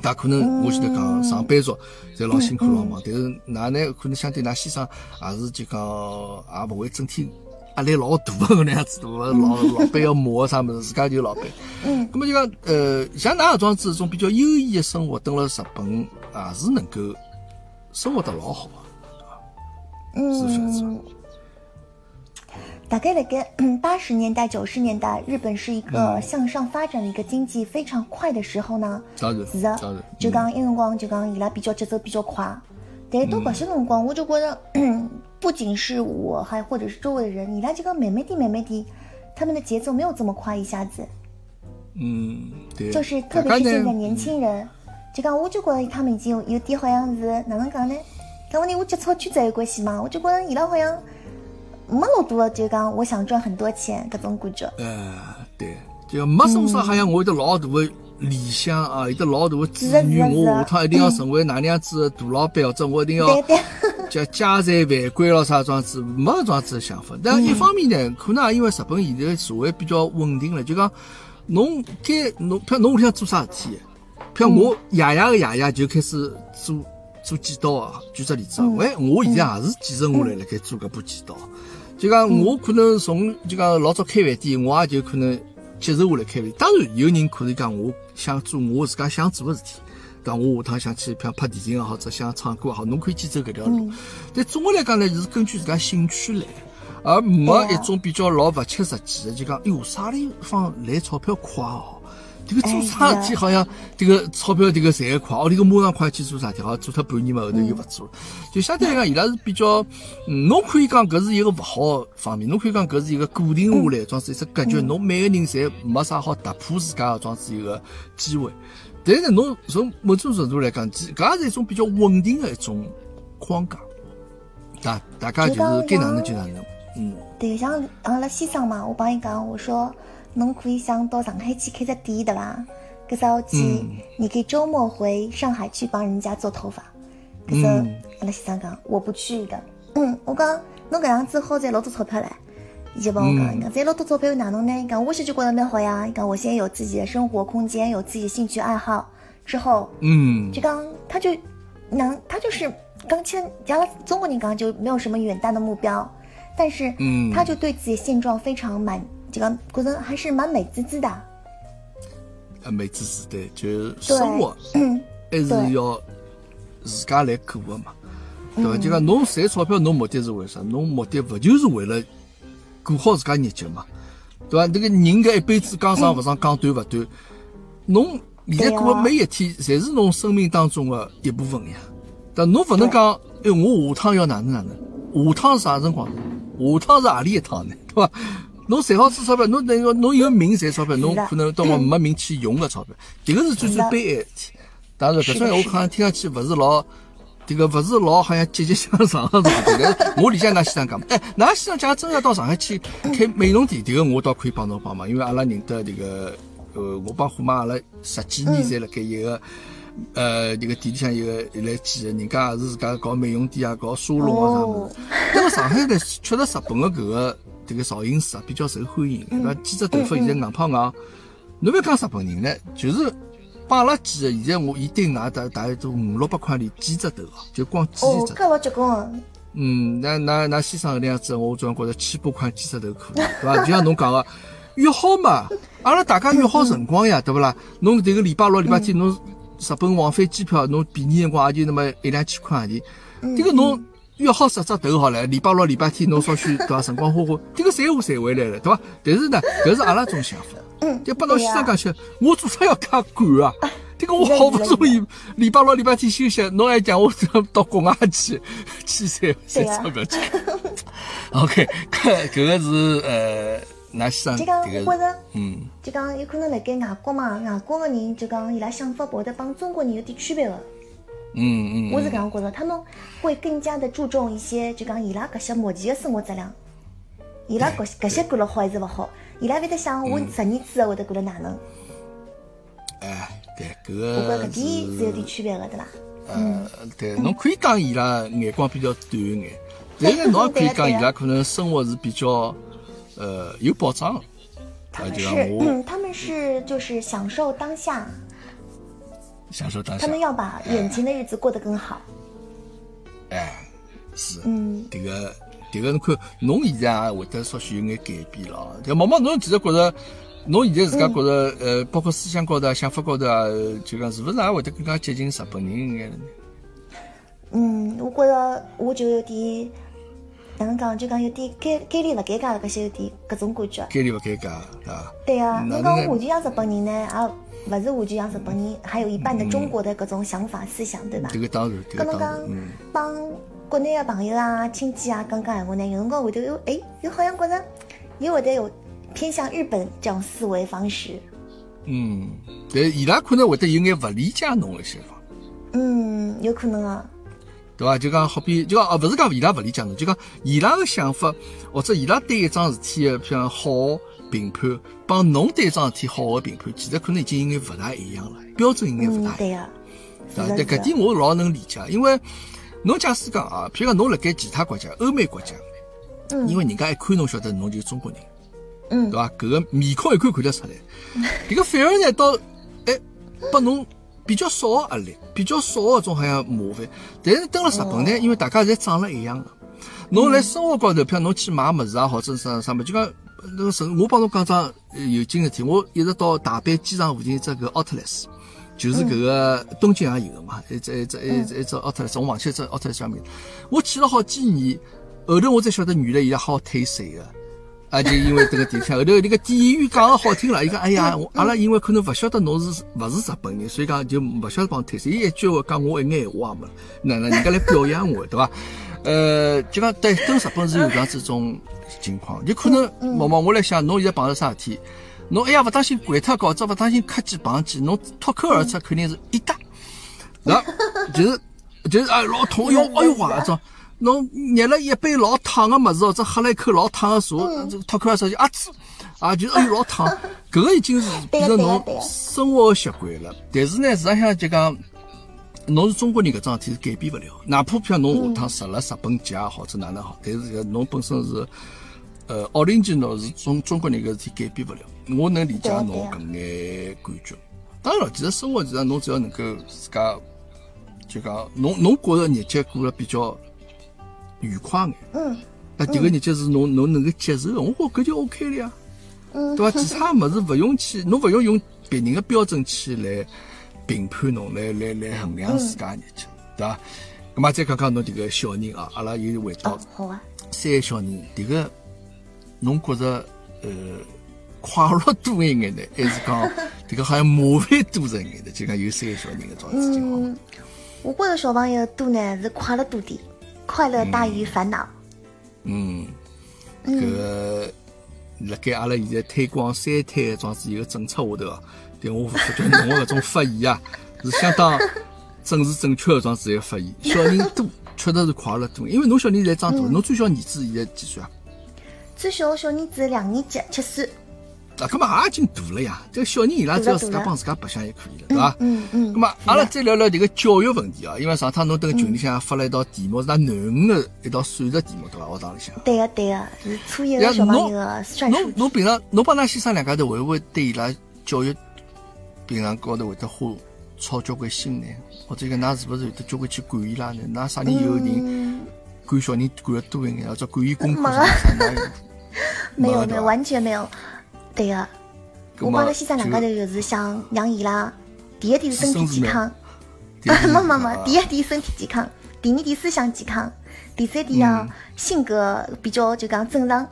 但可能我记得讲上班族侪老辛苦老忙，但是㑚呢可能相对㑚先生也是就讲也勿会整天压力老大个搿能样子，对伐？老老板要骂啥物事，自家就老板。嗯。咁么就讲呃，像㑚搿种子，种比较优异个生活，蹲辣日本也是能够生活得老好个，对伐？是不是？大概辣盖八十年代、九十年代，日本是一个向上发展的一个经济非常快的时候呢。当然，是的。就讲因辰光，就讲伊拉比较节奏比较快。但到搿些辰光，我就觉得，不仅是我，还或者是周围的人，伊拉就讲慢慢的、慢慢的，他们的节奏没有这么快，一下子。嗯，对。就是特别是现在年轻人，就讲我就觉得他们已经有有点好像是哪能讲呢？跟我你我接触圈子有关系嘛？我就觉得伊拉好像。没老多，就讲我想赚很多钱，各种感觉。呃，对，就没说啥，好像我有得老大的理想啊，有得老大的志愿，我下趟一定要成为哪能样子大老板，或者我一定要叫家财万贯咯啥状子，没搿状子的想法。但一方面呢，可能也因为日本现在社会比较稳定了，就讲侬该侬，譬如侬屋里向做啥事体，譬如我爷爷的爷爷就开始做做剪刀啊。举只例子，哎，我现在也是继承下来了，该做搿把剪刀。就讲我可能从就讲老早开饭店，我也就可能接受下来开饭店。当然有人可能讲我想做我自家想做的事体，讲我下趟想去像拍电影也好，或者想唱歌也好，侬可以去走搿条路。但总的来讲呢，是根据自家兴趣来，而没一种比较老勿切实际的，就讲哟啥地方来钞票快哦。这个做啥事体好像这个钞票这个赚快，哦，这个马上快去做啥体，好做脱半年嘛，后头又勿做了。就相对来讲，伊拉是比较，侬可以讲搿是一个勿好方面，侬可以讲搿是一个固定下来，装是一只格局，侬每个人侪没啥好突破自家个装是一个机会。但是侬从某种程度来讲，搿也是一种比较稳定的一种框架。大大家就是该哪能就哪能，嗯。对，像阿拉先生嘛，我帮伊讲，我说。侬可以想到上海去开只店对伐？搿时去，你可以周末回上海去帮人家做头发。搿是阿拉先生讲，我不去的。嗯，我讲侬搿样子好赚老多钞票唻。伊就帮我讲，讲赚老多钞票哪能呢？讲我是就觉得蛮好呀。讲我现在有自己的生活空间，有自己的兴趣爱好之后，嗯，就讲他就能，他就是刚签，加了中国人讲就没有什么远大的目标，但是，嗯，他就对自己现状非常满。这个觉得还是蛮美滋滋的。啊，美滋滋的，就生活还是要自家来过的嘛，对吧？就讲侬赚钞票，侬目的是为啥？侬目的不就是为了过好自家日脚嘛，对吧？那个人搿一辈子讲长勿长，讲短勿短，侬现在过的每一天，侪是侬生命当中的一部分呀。但侬勿能讲，哎，我下趟要哪能哪能？下趟是啥辰光？下趟是何里一趟呢？对伐？侬赚好赚钞票，侬等于侬有名赚钞票，侬可能到我没命去用个钞票，迭个是最最悲哀的事体。当然，搿种我好像听上去勿是老，这个勿是老好像积极向上 个状态。我理解㑚先生讲，哎，㑚先生假真要到上海去开美容店，这个我倒可以帮侬帮忙，因为阿拉认得这个，呃，我帮虎妈阿拉十几年侪辣盖一个，呃，这个店里向一个来几个人家也是自家搞美容店啊，搞沙龙啊啥物事。但是上海呢，确实日本的搿个。这个造型师啊比较受欢迎，对伐？剪只头发现在硬胖硬，侬要讲日本人呢，就是帮阿拉剪的。现在我一顶外大大概都五六百块钿几只头就光剪一只。哦，搿勿结棍。嗯，那那那先生搿样子，我总觉着千把块几只头可以，对伐？就像侬讲个，约好嘛，阿拉大家约好辰光呀，对勿啦？侬迭个礼拜六、礼拜天，侬日本往返机票，侬便宜辰光也就那么一两千块钿，这个侬。约好十只头好了，礼拜六、礼拜天侬稍许对伐？辰光花花，这个赚我赚回来了，对伐？但是呢，搿是阿拉种想法。嗯。就拨侬先生讲去，我做啥要介赶啊？这个我好不容易礼拜六、礼拜天休息，侬还讲我到国外去 去赚赚钞票去？OK，搿搿个是呃，㑚先生就讲我觉着，嗯，就讲有可能辣盖外国嘛，外国个人就讲伊拉想法会得帮中国人有点区别个。嗯嗯，我是搿样觉着，他们会更加的注重一些，就讲伊拉搿些目前的生活质量，伊拉搿搿些过了好还是勿好，伊拉会得想我十年之后会得过得哪能？哎，对，搿个我觉搿点是有点区别个，对伐？嗯，对，侬可以讲伊拉眼光比较短一眼，但是侬也可以讲，伊拉可能生活是比较呃有保障。他们是嗯，他们是就是享受当下，享受当下。他，们要把眼前的日子过得更好。哎，是。嗯，迭个迭个，侬看侬现在也会得稍许有眼改变了。但毛毛，侬其实觉着，侬现在自家觉着，呃，包括思想高头啊、想法高头啊，呃就讲是勿是也会得更加接近日本人一眼呢？嗯，我觉着我就有点，哪能讲，就讲有点该该里勿该尬了，搿些有点搿种感觉。该理勿该讲，对伐？对啊，侬讲我完全像日本人呢，也勿是完全像日本人，还有一半的中国的搿种想法思想，对吧？迭个当然，迭个当然，嗯，帮国内的朋友啊、亲戚啊讲讲闲话呢，有辰光会得有，哎，又好像觉着伊会得有偏向日本这种思维方式。嗯，但伊拉可能会得有眼勿理解侬一些方。嗯，有可能啊。对伐？就讲好比，就讲哦，勿是讲伊拉勿理解侬，就讲伊拉个想法或者伊拉对一桩事体个，譬如讲好评判，帮侬对一桩事体好个评判，其实可能已经有眼勿大一样了，标准有眼勿大，一嗯对样。个、对伐？搿点我老能理解，因为侬假使讲啊，譬如讲侬辣盖其他国家，欧美国家，嗯因为人家一看侬晓得侬就是中国人，嗯对伐？搿个面孔一看看得出来，迭个反而呢，到哎拨侬比较少个压力，比较少个种好像麻烦。但是登了日本呢，因为大家侪长了一样个，侬辣生活高头，譬如侬去买物事啊，或者啥啥物，就讲那个神，我帮侬讲桩呃有劲事体，我一直到大阪机场附近只搿奥特莱斯。就是搿个东京也有个嘛，一只一只一只一只奥特莱斯，我忘记一只奥特莱斯叫名。我去了好几年，后头我才晓得原来伊拉好退税个。啊，就因为这个地方，后头那个店员讲个好听了，伊讲哎呀，我阿拉因为可能勿晓得侬是勿是日本人，所以讲就勿晓得帮退税。伊一句话讲我一眼闲话也没，哪能人家来表扬我，对伐？呃，就讲对，跟日本是有这样子种情况，就可能毛毛我来想，侬现在碰着啥事体，侬哎呀勿当心掼脱稿子，勿当心磕几碰几，侬脱口而出肯定是一打，那 就是就是啊老痛哟，哎呦哇这。侬捏了一杯老烫个物事，或者喝了一口老烫个茶，脱口而出就啊滋，啊就是哎哟老烫，搿个已经是变成侬生活个习惯了。但是呢，实际上就讲，侬是中国人搿桩事体是改变勿了，哪怕譬如侬下趟实了日本籍也好，或者哪能好，但是搿侬本身是呃奥林基侬是中中国人搿事体改变勿了。我能理解侬搿眼感觉。当然了，其实生活其实侬只要能够自家就讲侬侬觉着日节过了比较愉快眼，嗯那迭个日节是侬侬能够接受的，我觉搿就 OK 了呀。嗯，对伐？其他物事勿用去，侬勿用用别人个标准去来评判侬，来来来衡量自家日节，对伐？咁么再讲讲侬迭个小人啊，阿拉又回到三个小人，迭个侬觉着呃快乐多一眼呢，还是讲 迭个好像麻烦多一眼呢？就讲有三个小人搿种子情况。嗯，我觉着小朋友多呢是快乐多点，快乐大于烦恼。嗯，搿个辣盖阿拉现在推广三胎搿桩子一个政策下头啊，对我发觉侬个搿种发言啊，是相当政治正确搿桩子一个发言。小人多，确实是快乐多，因为侬小人现在长大了，侬最小儿子现在几岁啊？最小的小儿子两年级，七岁。啊，搿么也已经大了呀。这个小人伊拉只要自家帮自家白相就可以了，对伐？嗯嗯搿么，阿拉再聊聊迭个教育问题啊，因为上趟侬登群里向发了一道题目，是㑚囡恩个一道数学题目，对伐？学堂里向。对个对个，是初一呀个小朋友侬的算术侬侬平常侬帮㑚先生两家头会勿会对伊拉教育平常高头会得花操交关心呢？或者讲㑚是勿是有得交关去管伊拉呢？㑚啥人有人嗯，管小人管得多一眼，或者管伊功课没啥啥？没有没有，完全没有。对个，咁么我帮他先生两家头就是想让伊拉，第一点是身体健康，没没没，啊第一点 身体健康，第二点思想健康，第三点啊嗯性格比较就讲正常。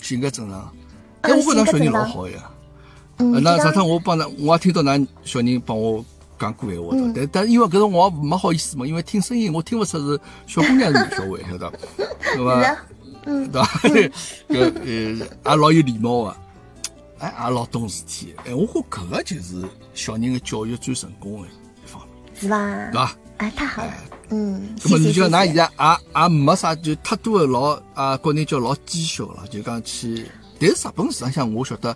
性格正常。嗯但我觉得㑚小人老好呀。嗯，呃那上趟我帮㑚，我也听到㑚小人帮我讲过闲话嗯的，但但因为搿辰我也没好意思嘛，因为听声音我听勿出是小姑娘是男小孩，晓得伐？对是伐？的，嗯，对 伐？搿呃也老有礼貌个，哎，也老懂事体。哎，我觉搿个就是小人的教育最成功的一方面，是伐对？伐？哎，太好了，嗯，那么你谢谢谢谢。就讲㑚现在也也没啥就太多的老啊，国内叫老绩效了，就讲去。但是日本市场上，我晓得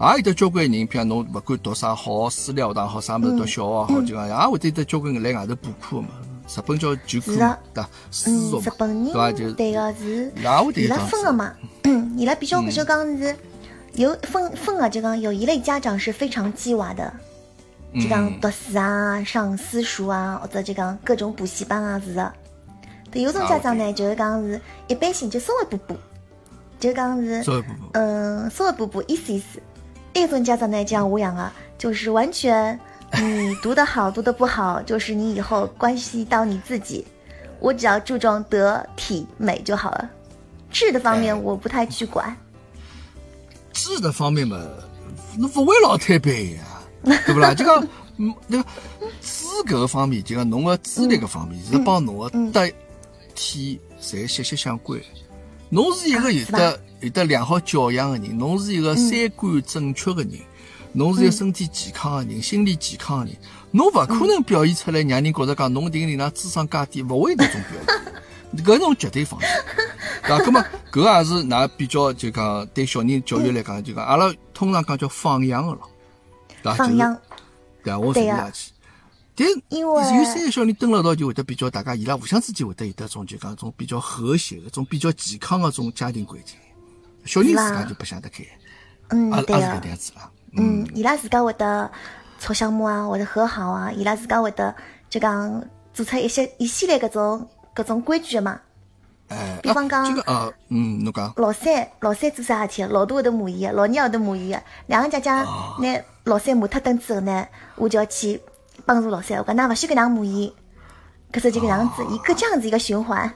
也有得交关人，譬如侬勿管读啥好私立学堂好，啥物事读小学好，就讲也会得交关人来外头补课嘛。日本叫九库对伐？嗯私塾，日本人对个是。伊拉分个嘛，伊拉比较就讲是有分分个就讲有一类家长是非常计划的，就讲读书啊、上私塾啊，或者就讲各种补习班啊，是的。对，有种家长呢，就是讲是一般性，就稍微补补，就讲是稍微补补。嗯，稍微补补，意思意思。另一种家长呢，就像我样啊，就是完全你 读得好，读得不好，就是你以后关系到你自己。我只要注重德体美就好了，质的方面哎我不太去管。质的方面嘛，侬勿会老太板呀，对不啦？就讲，嗯，那个资格方面，就讲侬个资历个方面，是帮侬个得体侪息息相关。侬是一个有得有得良好教养个人，侬是一个三观正确个人，侬是一个身体健康个人，心理健康个人，侬勿可能表现出来让人觉着讲侬迭个人呢智商介低，勿会迭种表现，搿侬绝对放心。对伐？咁么搿也是㑚比较就讲对小人教育来讲，就讲阿拉通常讲叫放养个咯，对伐？放养，对啊？我对呀承认下去。但因为有三个小人蹲辣一道，就会得比较大家伊拉互相之间会得有得种就讲种比较和谐的、种比较健康的种家庭环境。小人自家就不想得开，嗯也，对啊也是搿能，样子啦。嗯，伊拉自家会得吵相骂啊，会得和好啊，伊拉自家会得就讲做出一些一系列搿种搿种规矩的嘛。哎，比方讲啊这个啊，嗯，侬讲老三老三做啥事体，老大会得骂伊个，老二会得骂伊个。两个姐姐哦拿老三骂脱顿之后呢，我就要去帮助老三，我讲㑚勿许搿能骂伊。搿是这个样子，一个这样子一个循环。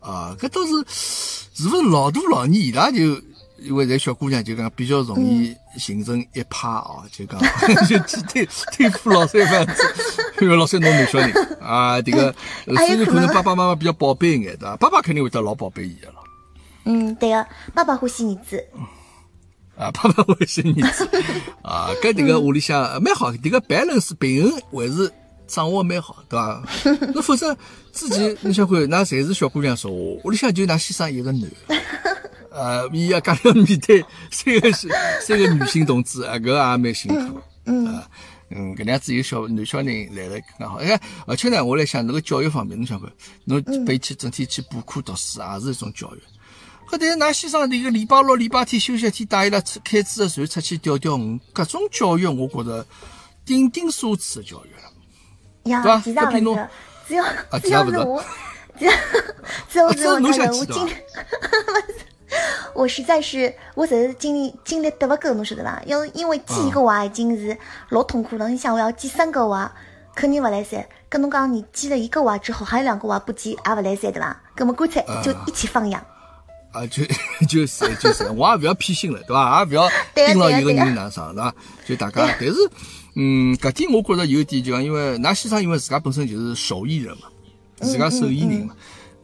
啊，搿倒是是勿是老大老二伊拉就因为侪小姑娘就讲比较容易形成一派哦，就讲 就去对对付老三番子，因为老三侬男小人啊，这个呃还有可能虽然可能爸爸妈妈比较宝贝一眼，对伐？爸爸肯定会得老宝贝伊个了。嗯，对个，爸爸欢喜儿子，啊，爸爸欢喜儿子啊，搿迭个屋里向呃蛮好，迭个 balance 平衡还是掌握蛮好，对伐？那否则之前你想看，那侪是小姑娘说话，屋里向就㑚先生一个男的，呃，伊要家里要面对三个是三个女性同志，啊，搿也蛮辛苦，嗯啊。嗯，搿能样子有小男小人来了刚好，哎，而且呢，我来想，那个教育方面，侬想看，侬拨伊去整天去补课读书，也是一种教育。搿但是㑚先生迭个礼拜六、礼拜天休息天带伊拉出开支的船出去钓钓鱼，搿种教育我觉着顶顶奢侈的教育了。对吧，其实也搿比侬，只要只要是我，只要只要是我我经历，我实在是我实在是精力精力得勿够，侬晓得伐？因为因为记一个娃已经是老痛苦了，你想我要记三个娃，肯定勿来三。跟侬讲，你记了一个娃之后，还有两个娃不记也勿来三，对伐？葛么干脆就一起放养。啊，就 就是就是，我也勿要偏心了，对伐？也勿要 盯牢一个人哪上，对伐？就大家，但是，嗯，搿点我觉着有一点就讲，因为㑚先生因为自家本身就是手艺人嘛，自家手艺人嘛，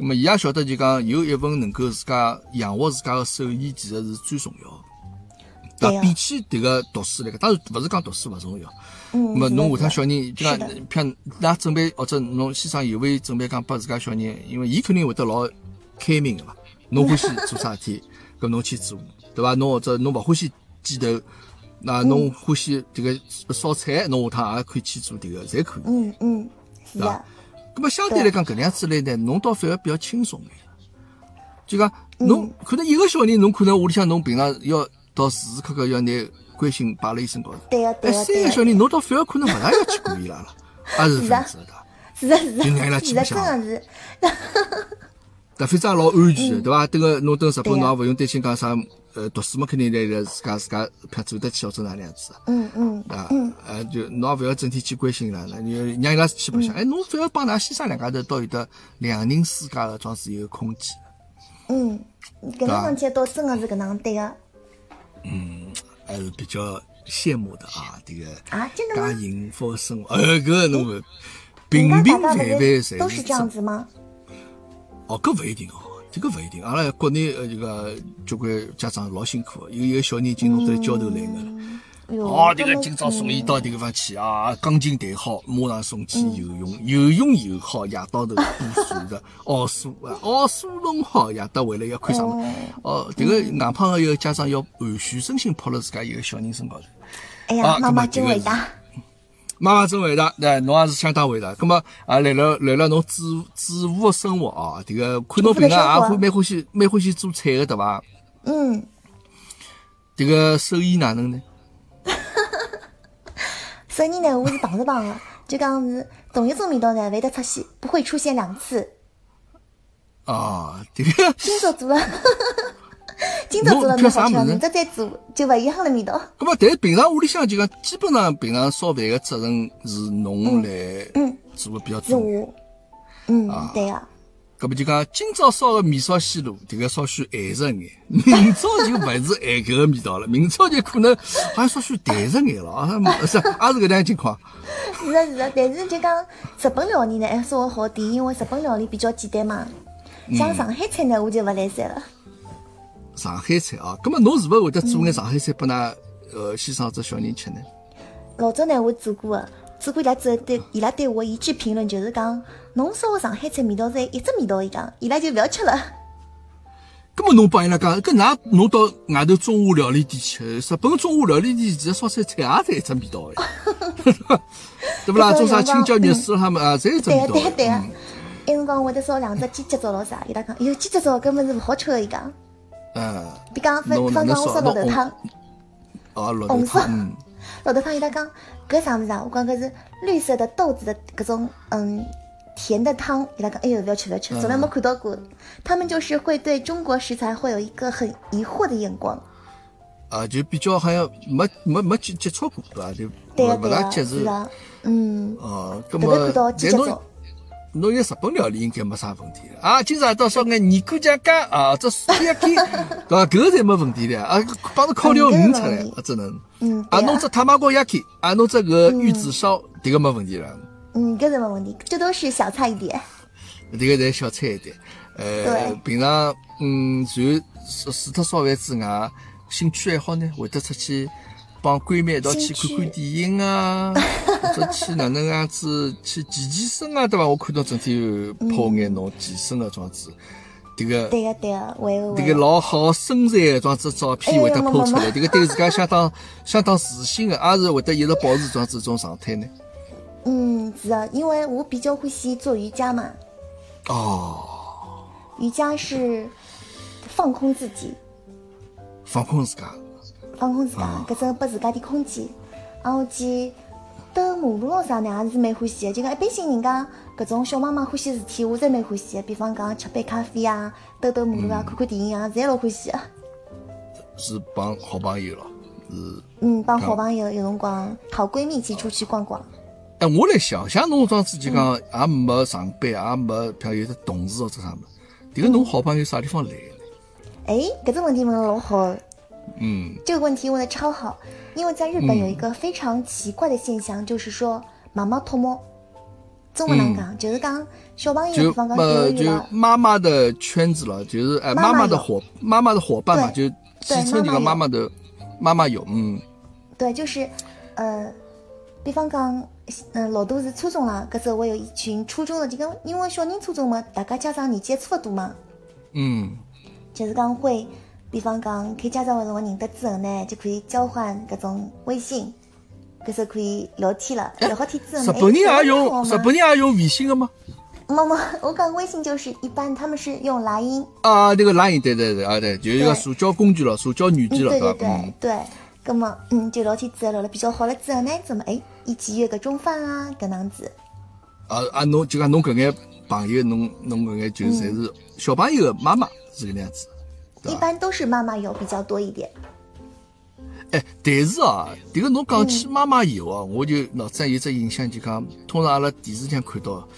那么伊也晓得就讲有一份能够自家养活自家的手艺，其实是最重要的。对吧？对啊比起迭个读书来讲，当然勿是讲读书勿重要。嗯，那么侬下趟小人就讲是的，譬如㑚准备或者侬先生有没有准备讲拨自家小人，因为伊肯定会得老开明个嘛。侬欢喜做啥事体，搿侬去做，对伐？侬或者侬勿欢喜剪头，那侬欢喜迭个烧菜，侬下趟也可以去做迭个，侪可以。嗯嗯，是对吧的，咁么相对来讲，搿能样子来呢，侬倒反而比较轻松眼。就讲侬可能一个小人，侬可能屋里向侬平常要到时时刻刻要拿关心摆辣伊身高头。对个哎，对个对个，三个小人，侬倒反而可能勿大要去管伊拉了，也是 这样子的？是的是就让伊拉的，是的，去白相真的是，但反正也老安全的，对伐？迭个侬等日本，侬也勿用担心讲啥，呃，读书嘛，肯定来来自家自家偏走得去或者哪能样子，嗯嗯啊，呃，就侬也勿要整天去关心伊拉，那你让伊拉去白相。哎，侬反而帮㑚先生两家头倒有得两人世界的装是有空间。嗯，搿能讲起来倒真的是搿能对个。嗯还是比较羡慕的啊，这个啊真的吗介幸福的生活，呃，搿侬平平凡凡侪都是这样子吗？哦，搿勿一定哦，这个勿一定。阿拉国内呃这个交关家长老辛苦的，有一个小人已经弄得焦头烂额了。哦，这个今朝送伊嗯到迭个地方去啊，钢琴弹好，马上送去游泳，游泳游好，夜到头补数个，奥数啊，奥数弄好，夜到回来要看啥么？哦，迭个硬胖个一个家长要完全身心扑辣自家一个小人身高头。哎呀，啊妈妈真伟大。妈妈真伟大，对，侬也是相当伟大。葛么啊，来了来了，侬主主妇的生活啊，迭个看侬平常也欢蛮欢喜蛮欢喜做菜个，对伐？嗯，迭个手艺哪能呢？手艺呢，我是碰着碰的，就讲是同一种味道呢，会得出现，不会出现两次。啊，迭个今朝做了，今朝做了啥明朝再做就勿一样了味道。咁么，但是平常屋里向就讲，基本上平常烧饭个责任是侬来嗯做个比较是多。我，嗯，啊对个、搿么就讲，今朝烧个米烧西路，迭个稍许咸实眼，明朝就勿是咸搿个味道了，明朝就可能好像稍许淡实眼了啊，是也是搿能样情况。是的，是的，但是就讲日本料理呢，还稍微好点，因为日本料理比较简单嘛。嗯像上海菜呢，我就勿来三了。上海菜啊，葛么侬是勿会得做眼上海菜拨㑚呃先生或者小人吃呢？老早呢，我做过个，做过伊拉之后对伊拉对我一句评论就是讲，侬烧个上海菜味道是一只味道，伊讲，伊拉就勿要吃了。葛么侬帮伊拉讲，搿㑚侬到外头中华料理店去，日本中华料理店其实烧菜菜也是一只味道的，对勿啦？做啥青椒肉丝他们啊，侪一只，味道的。对个，对个嗯。埃辰光会得烧两只鸡脚爪咯啥，伊拉讲，哎哟，鸡脚爪根本是勿好吃的，伊讲。嗯，比讲分，侬比方讲我侬烧侬烧绿豆汤，啊，绿豆汤，嗯，绿豆汤伊拉讲搿啥物事啊？我讲搿是绿色的豆子的搿种嗯甜的汤，伊拉讲哎哟勿要吃勿要吃，从来没看到过。他们就是会对中国食材会有一个很疑惑的眼光。啊，就比较好像没没没接接触过，对伐？就对个勿勿大接受。嗯，哦，搿么但侬侬现在日本料理应该没啥问题的啊。今朝到烧眼尼姑酱干啊，这素鸭鸡，对伐？搿个侪没问题的啊。帮侬烤条鱼出来，啊，只能。嗯，啊，对个，弄只塔玛锅鸭鸡，啊，弄只个玉子烧，迭个没问题了。嗯，搿个没问题，这都是小菜一碟。迭个侪小菜一碟。呃，平常嗯，除除除脱烧饭之外，兴趣爱好呢，会得出去帮闺蜜一道去看看电影啊，或者去哪能样子去健健身啊，对伐？我看到整天抛眼侬健身的桩子，迭个对个对个，会个迭会个。个老好身材的桩子 照片会得哎呀抛出来，没没迭个对自家相当相当自信的，也是会得一直保持桩子种状态呢。嗯，是的，因为我比较欢喜做瑜伽嘛，哦，瑜伽是放空自己，放空自家。放空自家，搿种拨自家点空间。然后去兜马路咯啥呢，也是蛮欢喜的。就讲一般性人家搿种小妈妈欢喜的事体，我侪蛮欢喜的。比方讲吃杯咖啡啊，兜兜马路啊，看看电影啊，侪老欢喜的。是帮好朋友了，是。嗯，帮好朋友有辰光，好闺蜜一起出去逛逛。哎，我来想像，侬桩子就讲也没上班，也没譬如有只同事或者啥物事，迭个侬好朋友啥地方来的呢？哎，搿只问题问得老好的。嗯，这个问题问的超好，因为在日本有一个非常奇怪的现象，就是说妈妈托摸，中文能讲，就是讲小朋友，比就方讲幼儿呃就园了，妈妈的圈子了，就是哎妈妈的伙妈妈的伙伴嘛，就对戏称这个妈妈妈的妈妈有，嗯。对，就是呃，比方讲，嗯、老多是初中了，搿时候我有一群初中的，就讲因为小人初中嘛，大家家长年纪也差勿多嘛，嗯，就是讲会，比方讲开家长会辰光认得之后呢，就可以交换各种微信，搿时候可以聊天了，聊好天之后呢，日本人也哎用日这个本人也用微信的吗？妈妈，我讲微信就是一般他们是用莱茵，啊，这个拉音，对对对啊对，就是一个社交工具了，社交软嗯，件了，对对对对，葛么嗯就聊天之后聊了比较好了之后呢，怎么哎一起约个中饭啊，搿能样子。啊啊，侬就讲侬搿眼朋友，侬侬搿眼就侪是小朋友的妈妈是搿能样子。对一般都是妈妈有比较多一点。哎，但是啊，这个侬讲嗯起妈妈有啊，我就脑子里有只印象，就讲通常阿拉电视上看到，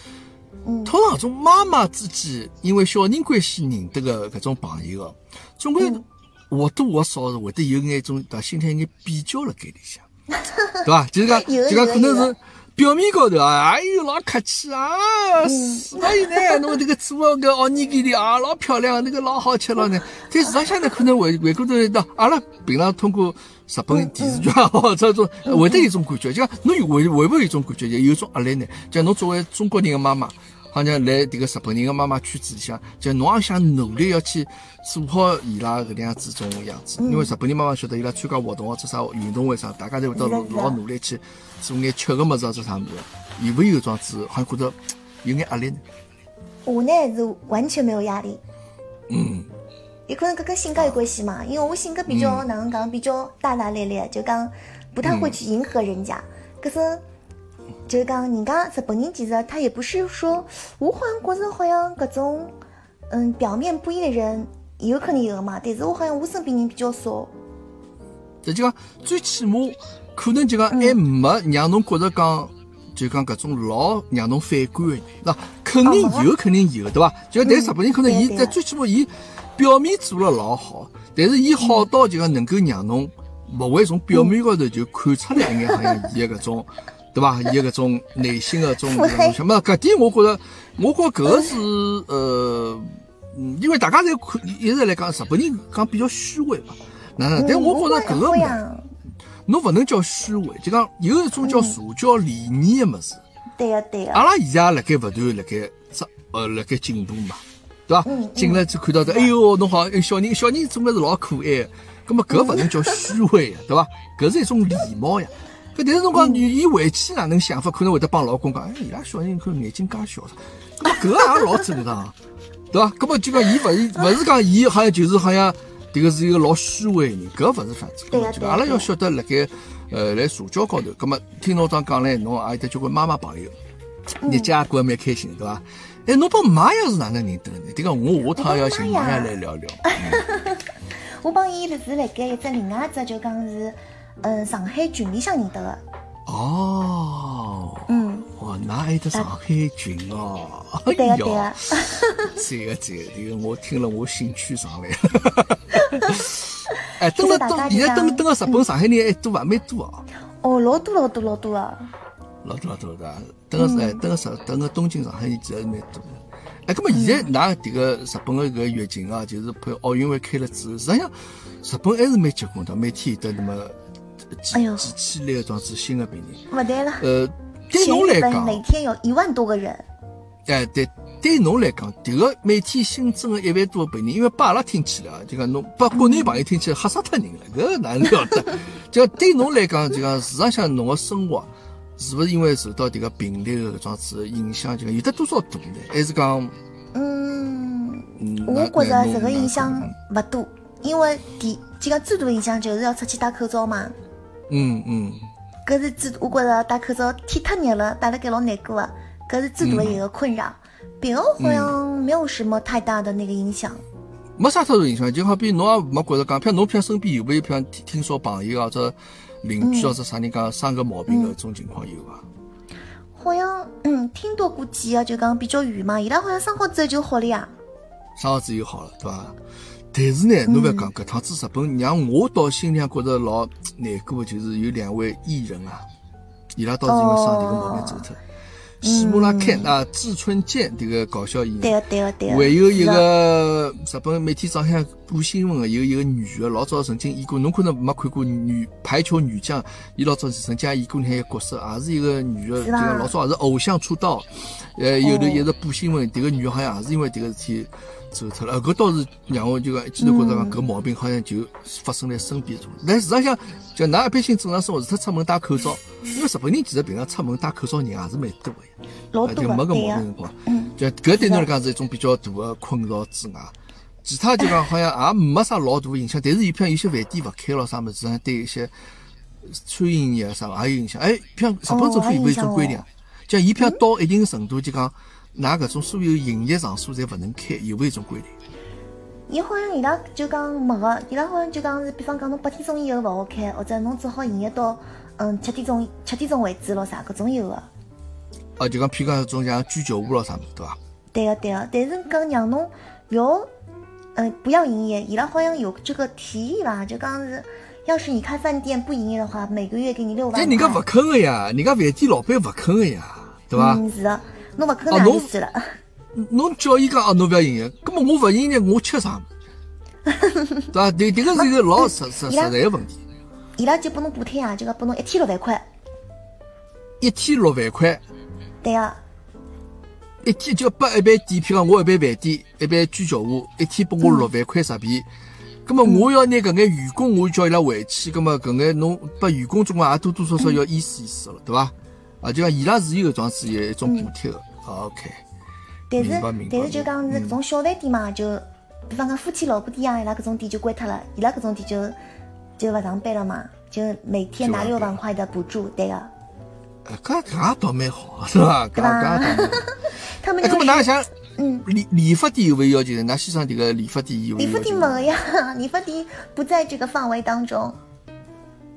嗯通常搿种妈妈之间因为小人关系认得个搿种朋友哦，总归嗯或多或少是会得有眼种对伐心态有眼比较辣盖里向，对伐？就是讲，就讲可能是。表面高头啊，哎哟老客气啊，嗯所以呢，侬这个做个搿奥尼给的啊，老漂亮，那个老好吃了呢。但事实上呢，可能回回过头来到阿拉平常通过日本电视剧啊，或者种会得有一种感觉，就讲侬有会会不会有一种感觉，有种压力呢？就侬作为中国人的妈妈，好像来迭个日本人的妈妈圈子里向，就侬也想努力要去做好伊拉搿能样子种样子，因为日本人妈妈晓得伊拉参加活动或者啥运动会啥，大家侪会得老努力去做眼吃个么子啊，做啥么子，有没有桩子好像觉得有眼压力呢？我呢是完全没有压力。嗯，有可能跟跟性格有关系嘛，因为我性格比较哪能讲，比较大大咧咧，就讲不太会去迎合人家。可是就是讲人家日本人其实他也不是说，我好像觉着好像搿种嗯表面不一的人有可能有嘛，但是我好像我身边人比较少。这就讲最起码可能就讲还没让侬觉着讲。就讲搿种老让侬反感的人，那肯定有，肯定有，对伐？就但日本人可能伊在最起码伊表面做了老好，但是伊好到就讲能够让侬勿会从表面高头就看出来一眼好像伊个搿种，对伐？伊个搿种内心个种东西嘛，搿点我觉着，我觉搿个是呃，嗯，因为大家侪看一直来讲日本人讲比较虚伪嘛，那但我觉着搿个。侬勿能叫虚伪，就讲有一种叫社交礼仪个物事。对个对个。阿拉现在也辣盖勿断辣盖这呃辣盖进步嘛，对伐？进来就看到这，哎哟，侬好，小人小人总归是老可爱个。葛么搿勿能叫虚伪呀，对伐？搿是一种礼貌呀。搿但是侬讲伊伊回去哪能想法，可能会得帮老公讲，哎，伊拉小人看眼睛介小，搿么搿也老正常，对伐？搿么就讲伊勿是勿是讲伊好像就是好像。迭个是一个老虚伪的人，搿勿是法子。对个，阿拉要晓得辣盖呃来社交高头，葛末听侬这样讲嘞，侬也有得交关妈妈朋友，日脚也过得蛮开心，对伐？哎，侬帮妈爷是哪能认得呢？迭个我下趟要寻妈爷来聊聊。我帮伊是辣盖一只另外一只就讲是，嗯，上海群里向认得的。哦。嗯。哇，那还有得上海群哦。对个对个。这个这个，这个我听了我兴趣上来了。哎，登了登，现在登登个日本上海人还多伐？蛮多哦。哦，老多老多老多啊。老多老多的，登个哎，登个上登个东京上海人其实蛮多的。哎，那么现在拿这个日本的个疫情啊，就是配奥运会开了之后，实际上日本还是蛮结棍的，每天有得那么几几千来桩子新的病例。勿对了。呃，对侬来讲，每天有一万多个人。哎，对，对侬来讲，这个每天新增的一万多个病人，因为把阿拉听起来，就讲侬把国内朋友听起来吓死脱人了，搿哪能晓得？就对侬来讲，就讲市场上侬个生活是勿是因为受到迭个病例的搿桩子影响，就讲有得多少大呢？还是讲？嗯，我觉着这个影响勿多，因为第就讲最大影响就是要出去戴口罩嘛。嗯嗯。搿是最，我觉着戴口罩天太热了，戴了该老难过个。搿是最大的一个困扰，别个好像没有什么太大的那个影响。没啥太大影响，就好比侬也没觉着讲，譬如侬譬如身边有没有譬如听听说朋友或者邻居或者啥人讲生个毛病的这种情况有伐？好像嗯，听到过几个就讲比较远嘛，伊拉好像生好之后就好了呀。生好之后就好了，对伐？但是呢，侬勿要讲搿趟子日本让我到心里向觉着老难过，就是有两位艺人啊，伊拉倒是因为生迭个毛病走脱。喜马拉开啊，志村健这个搞笑艺人，对个对个对个，还有一个日本每天早上播新闻的，有一个女的，老早曾经演过，侬可能没看过女排球女将，伊老早曾经演过那一个角色，也是一个女的，这个老早也是偶像出道，呃，有头一直播新闻，这个女的好像也是因为迭个事体走脱了，搿倒是让我就讲一记头觉得讲搿毛病好像就发生在身边中，但实际上就㑚一般性正常生活，除脱出门戴口罩，因为日本人其实平常出门戴口罩人也是蛮多的。老多就没个毛病辰光，就搿对侬来讲是一种比较大的困扰之外，其他就讲好像也没啥老大影响。但是，伊譬如有些饭店勿开了啥物事，对一些餐饮业啥也有影响。哎，譬如日本政府有没有一种规定，像伊譬如到一定程度，就讲㑚搿种所有营业场所侪勿能开，有没有一种规定？伊好像伊拉就讲没个，伊拉好像就讲是，比方讲侬八点钟以后勿好开，或者侬只好营业到嗯七点钟七点钟为止咯啥，搿种有个。哦，就讲譬如讲种像居酒屋咯啥物事，对伐？对个对个，但是讲让侬要，嗯，不要营业，伊拉好像有这个提议吧？就讲是，要是你开饭店不营业的话，每个月给你六万。但，人家勿肯个呀，人家饭店老板勿肯个呀，对伐？嗯，是的，侬勿肯哪意思了？侬叫伊讲哦，侬勿要营业，根本我勿营业，我吃啥？对伐？迭迭个是一个老实实实在个问题。伊拉就拨侬补贴啊，就讲拨侬一天六万块。一天六万块。对啊，一天就拨一杯点，譬如讲我一杯饭店，一杯居酒屋，一天拨我六万块日币。咁么我要拿搿眼员工，我叫伊拉回去，咁么搿眼侬拨员工总归也多多少少要意思意思了，对伐？啊，就讲伊拉是有搿桩子一种补贴个。啊 OK，但是但是就讲是搿种小饭店嘛，就比方讲夫妻老婆店啊，伊拉搿种店就关脱了，伊拉搿种店就就勿上班了嘛，就每天拿六万块的补助，对个。呃搿搿也倒蛮好，是伐？搿搿也倒蛮好。哎，他们就搿么㑚是想，嗯，理理发店有没有要求呢？㑚先生迭个理发店有没理？发店没呀，理发店不在这个范围当中。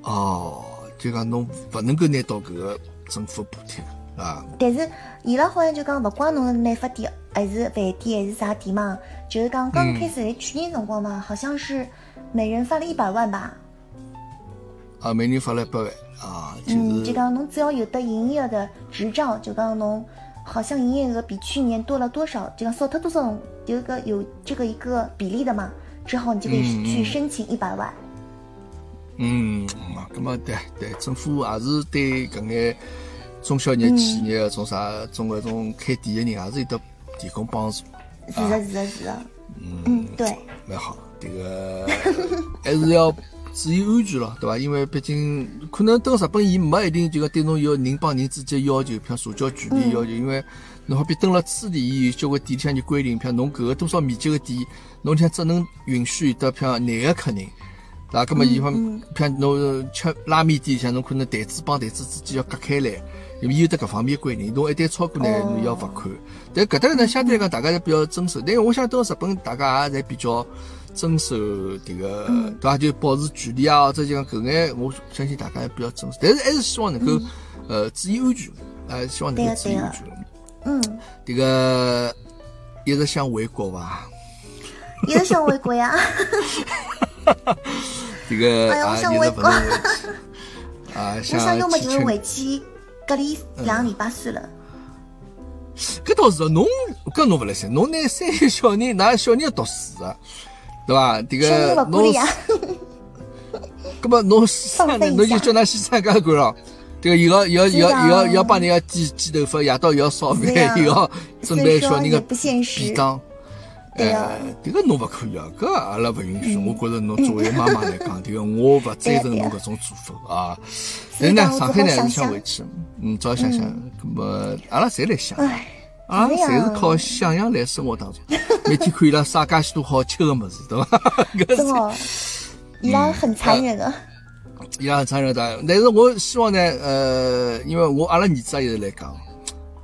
哦，就讲侬勿能够拿到搿个政府补贴啊。但是伊拉好像就讲，勿管侬是美发店还是饭店还是啥店嘛，就是讲刚开始在去年辰光嘛，好像是每人发了一百万吧。啊，每人发了一百万啊，就嗯，是就讲侬只要有得营业的执照，就讲侬好像营业额比去年多了多少，就讲少脱多少，有一个有这个一个比例的嘛，之后你就可以嗯去申请一百万。嗯，啊，那么对对，政府也是对搿眼中小业企业、种啥种搿种开店的人，也是有得提供帮助，是的，是的，是的。嗯，对，蛮好。迭个还是要注意安全咯，对伐？因为毕竟可能到日本，伊没一定就讲对侬有人帮人之间要求，譬如社交距离要求，因为侬好比登了初地，伊有交关店里向就规定，譬如侬搿个多少面积个店，侬像只能允许有得譬如廿个客人。对伐？咁么伊方，譬如侬吃拉面店里向，侬可能台子帮台子之间要隔开来，因为伊有得搿方面规定。侬一旦超过呢，哦侬要罚款。但搿搭呢，相对来讲，大家侪比较遵守。但是我想到日本，大家也侪比较遵守迭个，对伐？就保持距离啊，或者就讲搿眼，我相信大家也比较遵守。但是还是希望能够，呃，注意安全，呃，希望能够注意安全。嗯，迭个一直想回国伐？一直想回国呀。这个哎呀我想回国 我想要么就是回去隔离两个礼拜算了。搿倒是，侬搿侬勿来三，侬拿三个小人，㑚小人要读书啊，对伐？迭个侬搿么侬先生呢？放飞一下侬就叫㑚先生搿管咯。这个又要伊要伊要又要要帮人家剪剪头发，夜到又要烧饭，又要准备小人个所以说也不现实便当。哎，迭个侬勿可以啊，搿阿拉勿允许。我觉着侬作为妈妈来讲，这个我勿赞成侬搿种做法啊。但呢，所以讲我上海呢是想回去，嗯，只好想想。搿么阿拉侪来想。唉，啊，是呀侪是靠想象来生活当中，每天看伊拉啥介许多好吃的么子，对伐？真哦，伊拉很残忍的。伊拉很残忍的。但是我希望呢，呃，因为我阿拉儿子也一直来讲，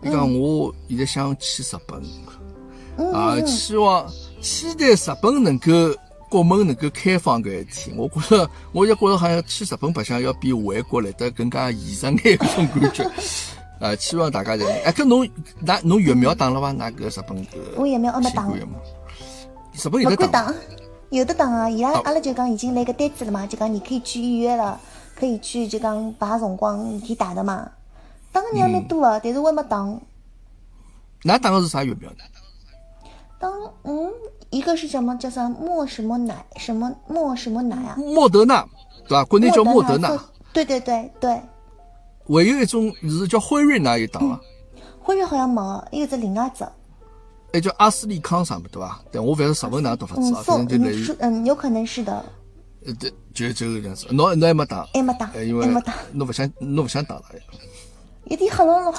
伊讲我现在想去日本，啊，希望期待日本能够国门能够开放搿一天。我觉着，我就觉着好像去日本白相要比回国来得更加现实眼搿种感觉。呃，希望大家侪，哎，搿侬那侬疫苗打了伐？那搿日本搿我疫苗还没打日本有得打。不打，有的打啊！伊拉哦阿拉就讲已经来个单子了嘛，就讲你可以去预约了，可以去就讲排辰光你可以打的嘛。打个人还蛮多啊，但是我还没打。㑚打个是啥疫苗呢？打嗯，一个是什么叫啥莫什么奶什么莫什么奶啊？莫德纳，对伐？国内叫莫德纳做，对对对对，还有一种是叫辉瑞，哪有打伐？辉瑞好像没，一个只另外一只。还叫阿斯利康啥么，对伐？但我勿晓得日文哪读法子嗯，啊，反正就类似嗯是，嗯，有可能是的，呃，对，就就搿样子。侬侬还没打？还没打，呃因为还没打，侬勿想侬勿想打了呀？有点吓人了。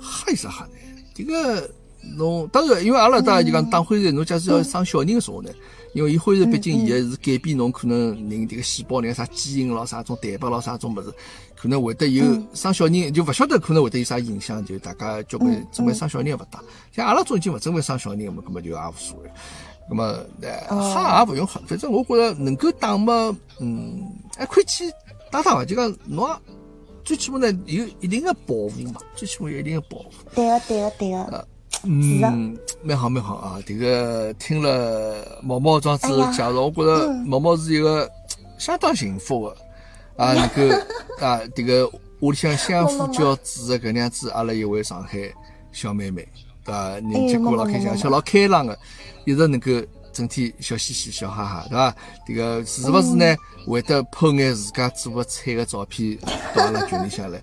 吓有啥吓呢？这个侬当然，因为阿拉搭就讲打辉瑞，侬假使要生小人个时候呢，因为伊辉瑞毕竟现在是改变侬可能人迭个细胞里个啥基因咯，啥种蛋白咯，啥种物事，可能会得有生小人就勿晓得可能会得有啥影响，就大家交关准备生小人也勿打。像阿拉种已经勿准备生小人个嘛，搿么就也无所谓。咁么，呃，吓也勿用吓，反正我觉着能够打嘛，嗯，还可以去打打伐，就讲侬也最起码呢有一定的保护嘛，最起码有一定的保护。对个对个对个，嗯，蛮好蛮好啊！这个听了毛毛这样子介绍，我觉着毛毛是一个相当幸福的啊，能够 啊，这个屋里向相夫教子的搿能样子，阿拉一位上海小妹妹，对伐？年纪过老开心，而且老开朗的，一直能够整天笑嘻嘻、笑哈哈，对伐？这个是勿是呢？会得拍眼自家做的菜的照片到阿拉群里向来？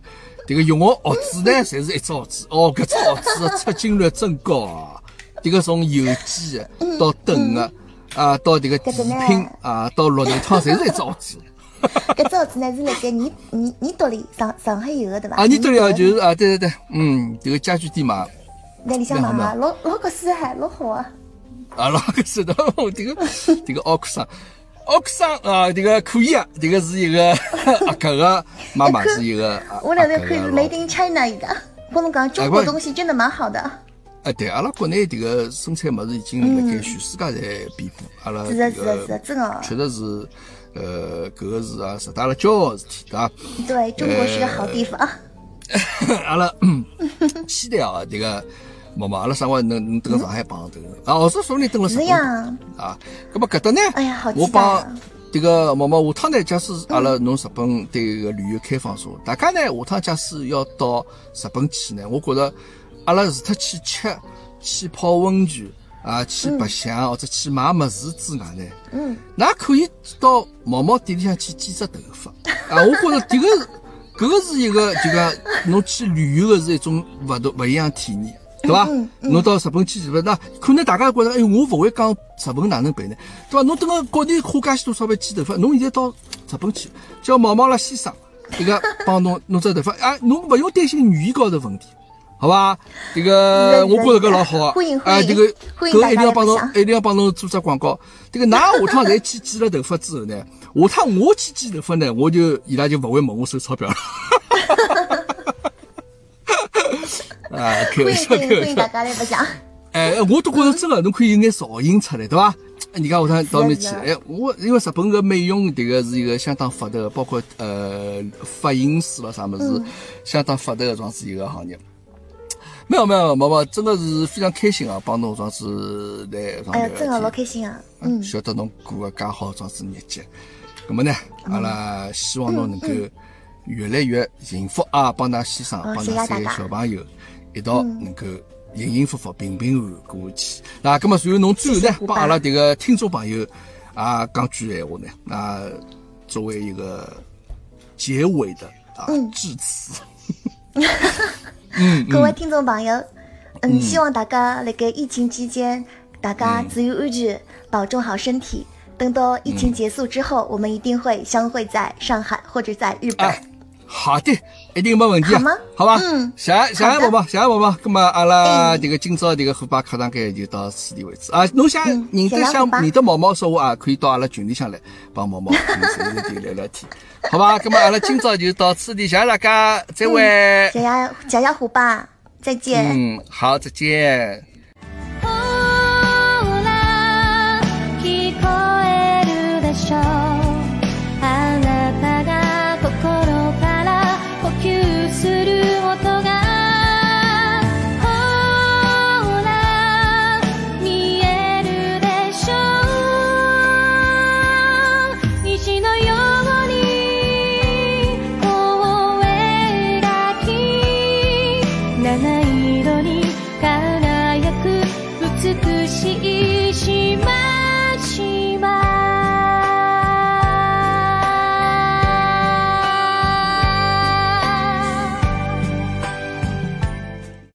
迭个用个盒子呢，侪是一只盒子。哦，搿只盒子的出镜率真高啊！这个从邮寄到等的啊，到这个甜品啊，到绿豆汤，侪是一只盒子。搿只盒子呢是辣盖尼尼尼多里上上海有的对伐？啊，你这里啊，就是啊，对对对，嗯，这个家具店嘛，那里向买嘛，老老合适还老好啊。啊，老 个是的，这个这个奥克桑，奥克桑啊，这个可以啊，这个是一个阿克个妈妈是一个，我那阿边可以是 Made in China 一个，我侬讲中国东西真的蛮好的。啊，对，阿拉国内这个生产物事已经辣盖全世界在遍布，阿拉是的是的是的真的确实是，呃，搿个是啊，值得阿拉骄傲事体，对伐？对中国是个好地方。阿拉期待啊，这个毛毛，阿拉啥辰光能能登上海碰头啊？澳洲说不定登了日本是呀啊。搿么搿搭呢？哎呀好我帮这个毛毛下趟呢，假使阿拉侬日本对搿个旅游开放说，大家呢下趟假使要到日本去呢，我觉着阿拉除脱去吃、去泡温泉啊、去白相或者去买物事之外呢，嗯，那可以到毛毛店里向去剪只头发啊！我觉着迭个搿个是一个就讲侬去旅游的是一种勿同勿一样体验，对伐？侬到日本去日本，那可能大家觉着，哎，我勿会讲日文哪能办呢？对伐？侬等个国内花介许多钞票剪头发，侬现在到日本去，叫毛毛拉先生，迭个帮侬 弄只头发，哎，侬勿用担心语言高头问题。好吧，这个我觉着搿老好啊！欢迎啊，欢迎这个搿一定要帮侬一定要帮侬做只广告。这个㑚下趟侪去剪了头发之后呢，下趟我去剪头发呢，我就伊拉就勿会问我收钞票了。啊，开玩笑，开玩笑。家来分享。哎，我都觉着真的，侬可以有眼造型出来，对伐？人家下趟到面去，哎，我因为日本个美容迭个是一个相当发达的，包括呃发型师咯啥物嗯事，相当发达的桩是一个行业。没有没有，毛毛真的是非常开心啊，帮侬装子来哎呀，真的老。开心啊！嗯，晓得侬过个介好装子日节，那么呢，阿拉希望侬能够越来越幸福啊，帮㑚先生，哦帮㑚三个小朋友一道能够幸幸福福、平平安安过去。那咁么，随后侬最后呢帮阿拉迭个听众朋友啊讲句闲话呢，啊，作为一个结尾的啊致辞。嗯各位听众朋友，嗯，希望大家辣盖疫情期间，大家注意安全，保重好身体。等到疫情结束之后，我们一定会相会在上海或者在日本。哎，好的，一定没问题啊，好吗好吧，嗯谢谢谢谢宝宝，谢谢宝宝。那么阿拉哎这个今朝这个虎爸课堂间就到此地为止啊。侬想嗯认得想认得毛毛说话啊，可以到阿拉群里向来帮毛毛跟随随地聊聊天，好吧？那么阿拉今朝就到此地，谢谢大家，再会。小鸭小鸭虎爸，再见。嗯，好，再见。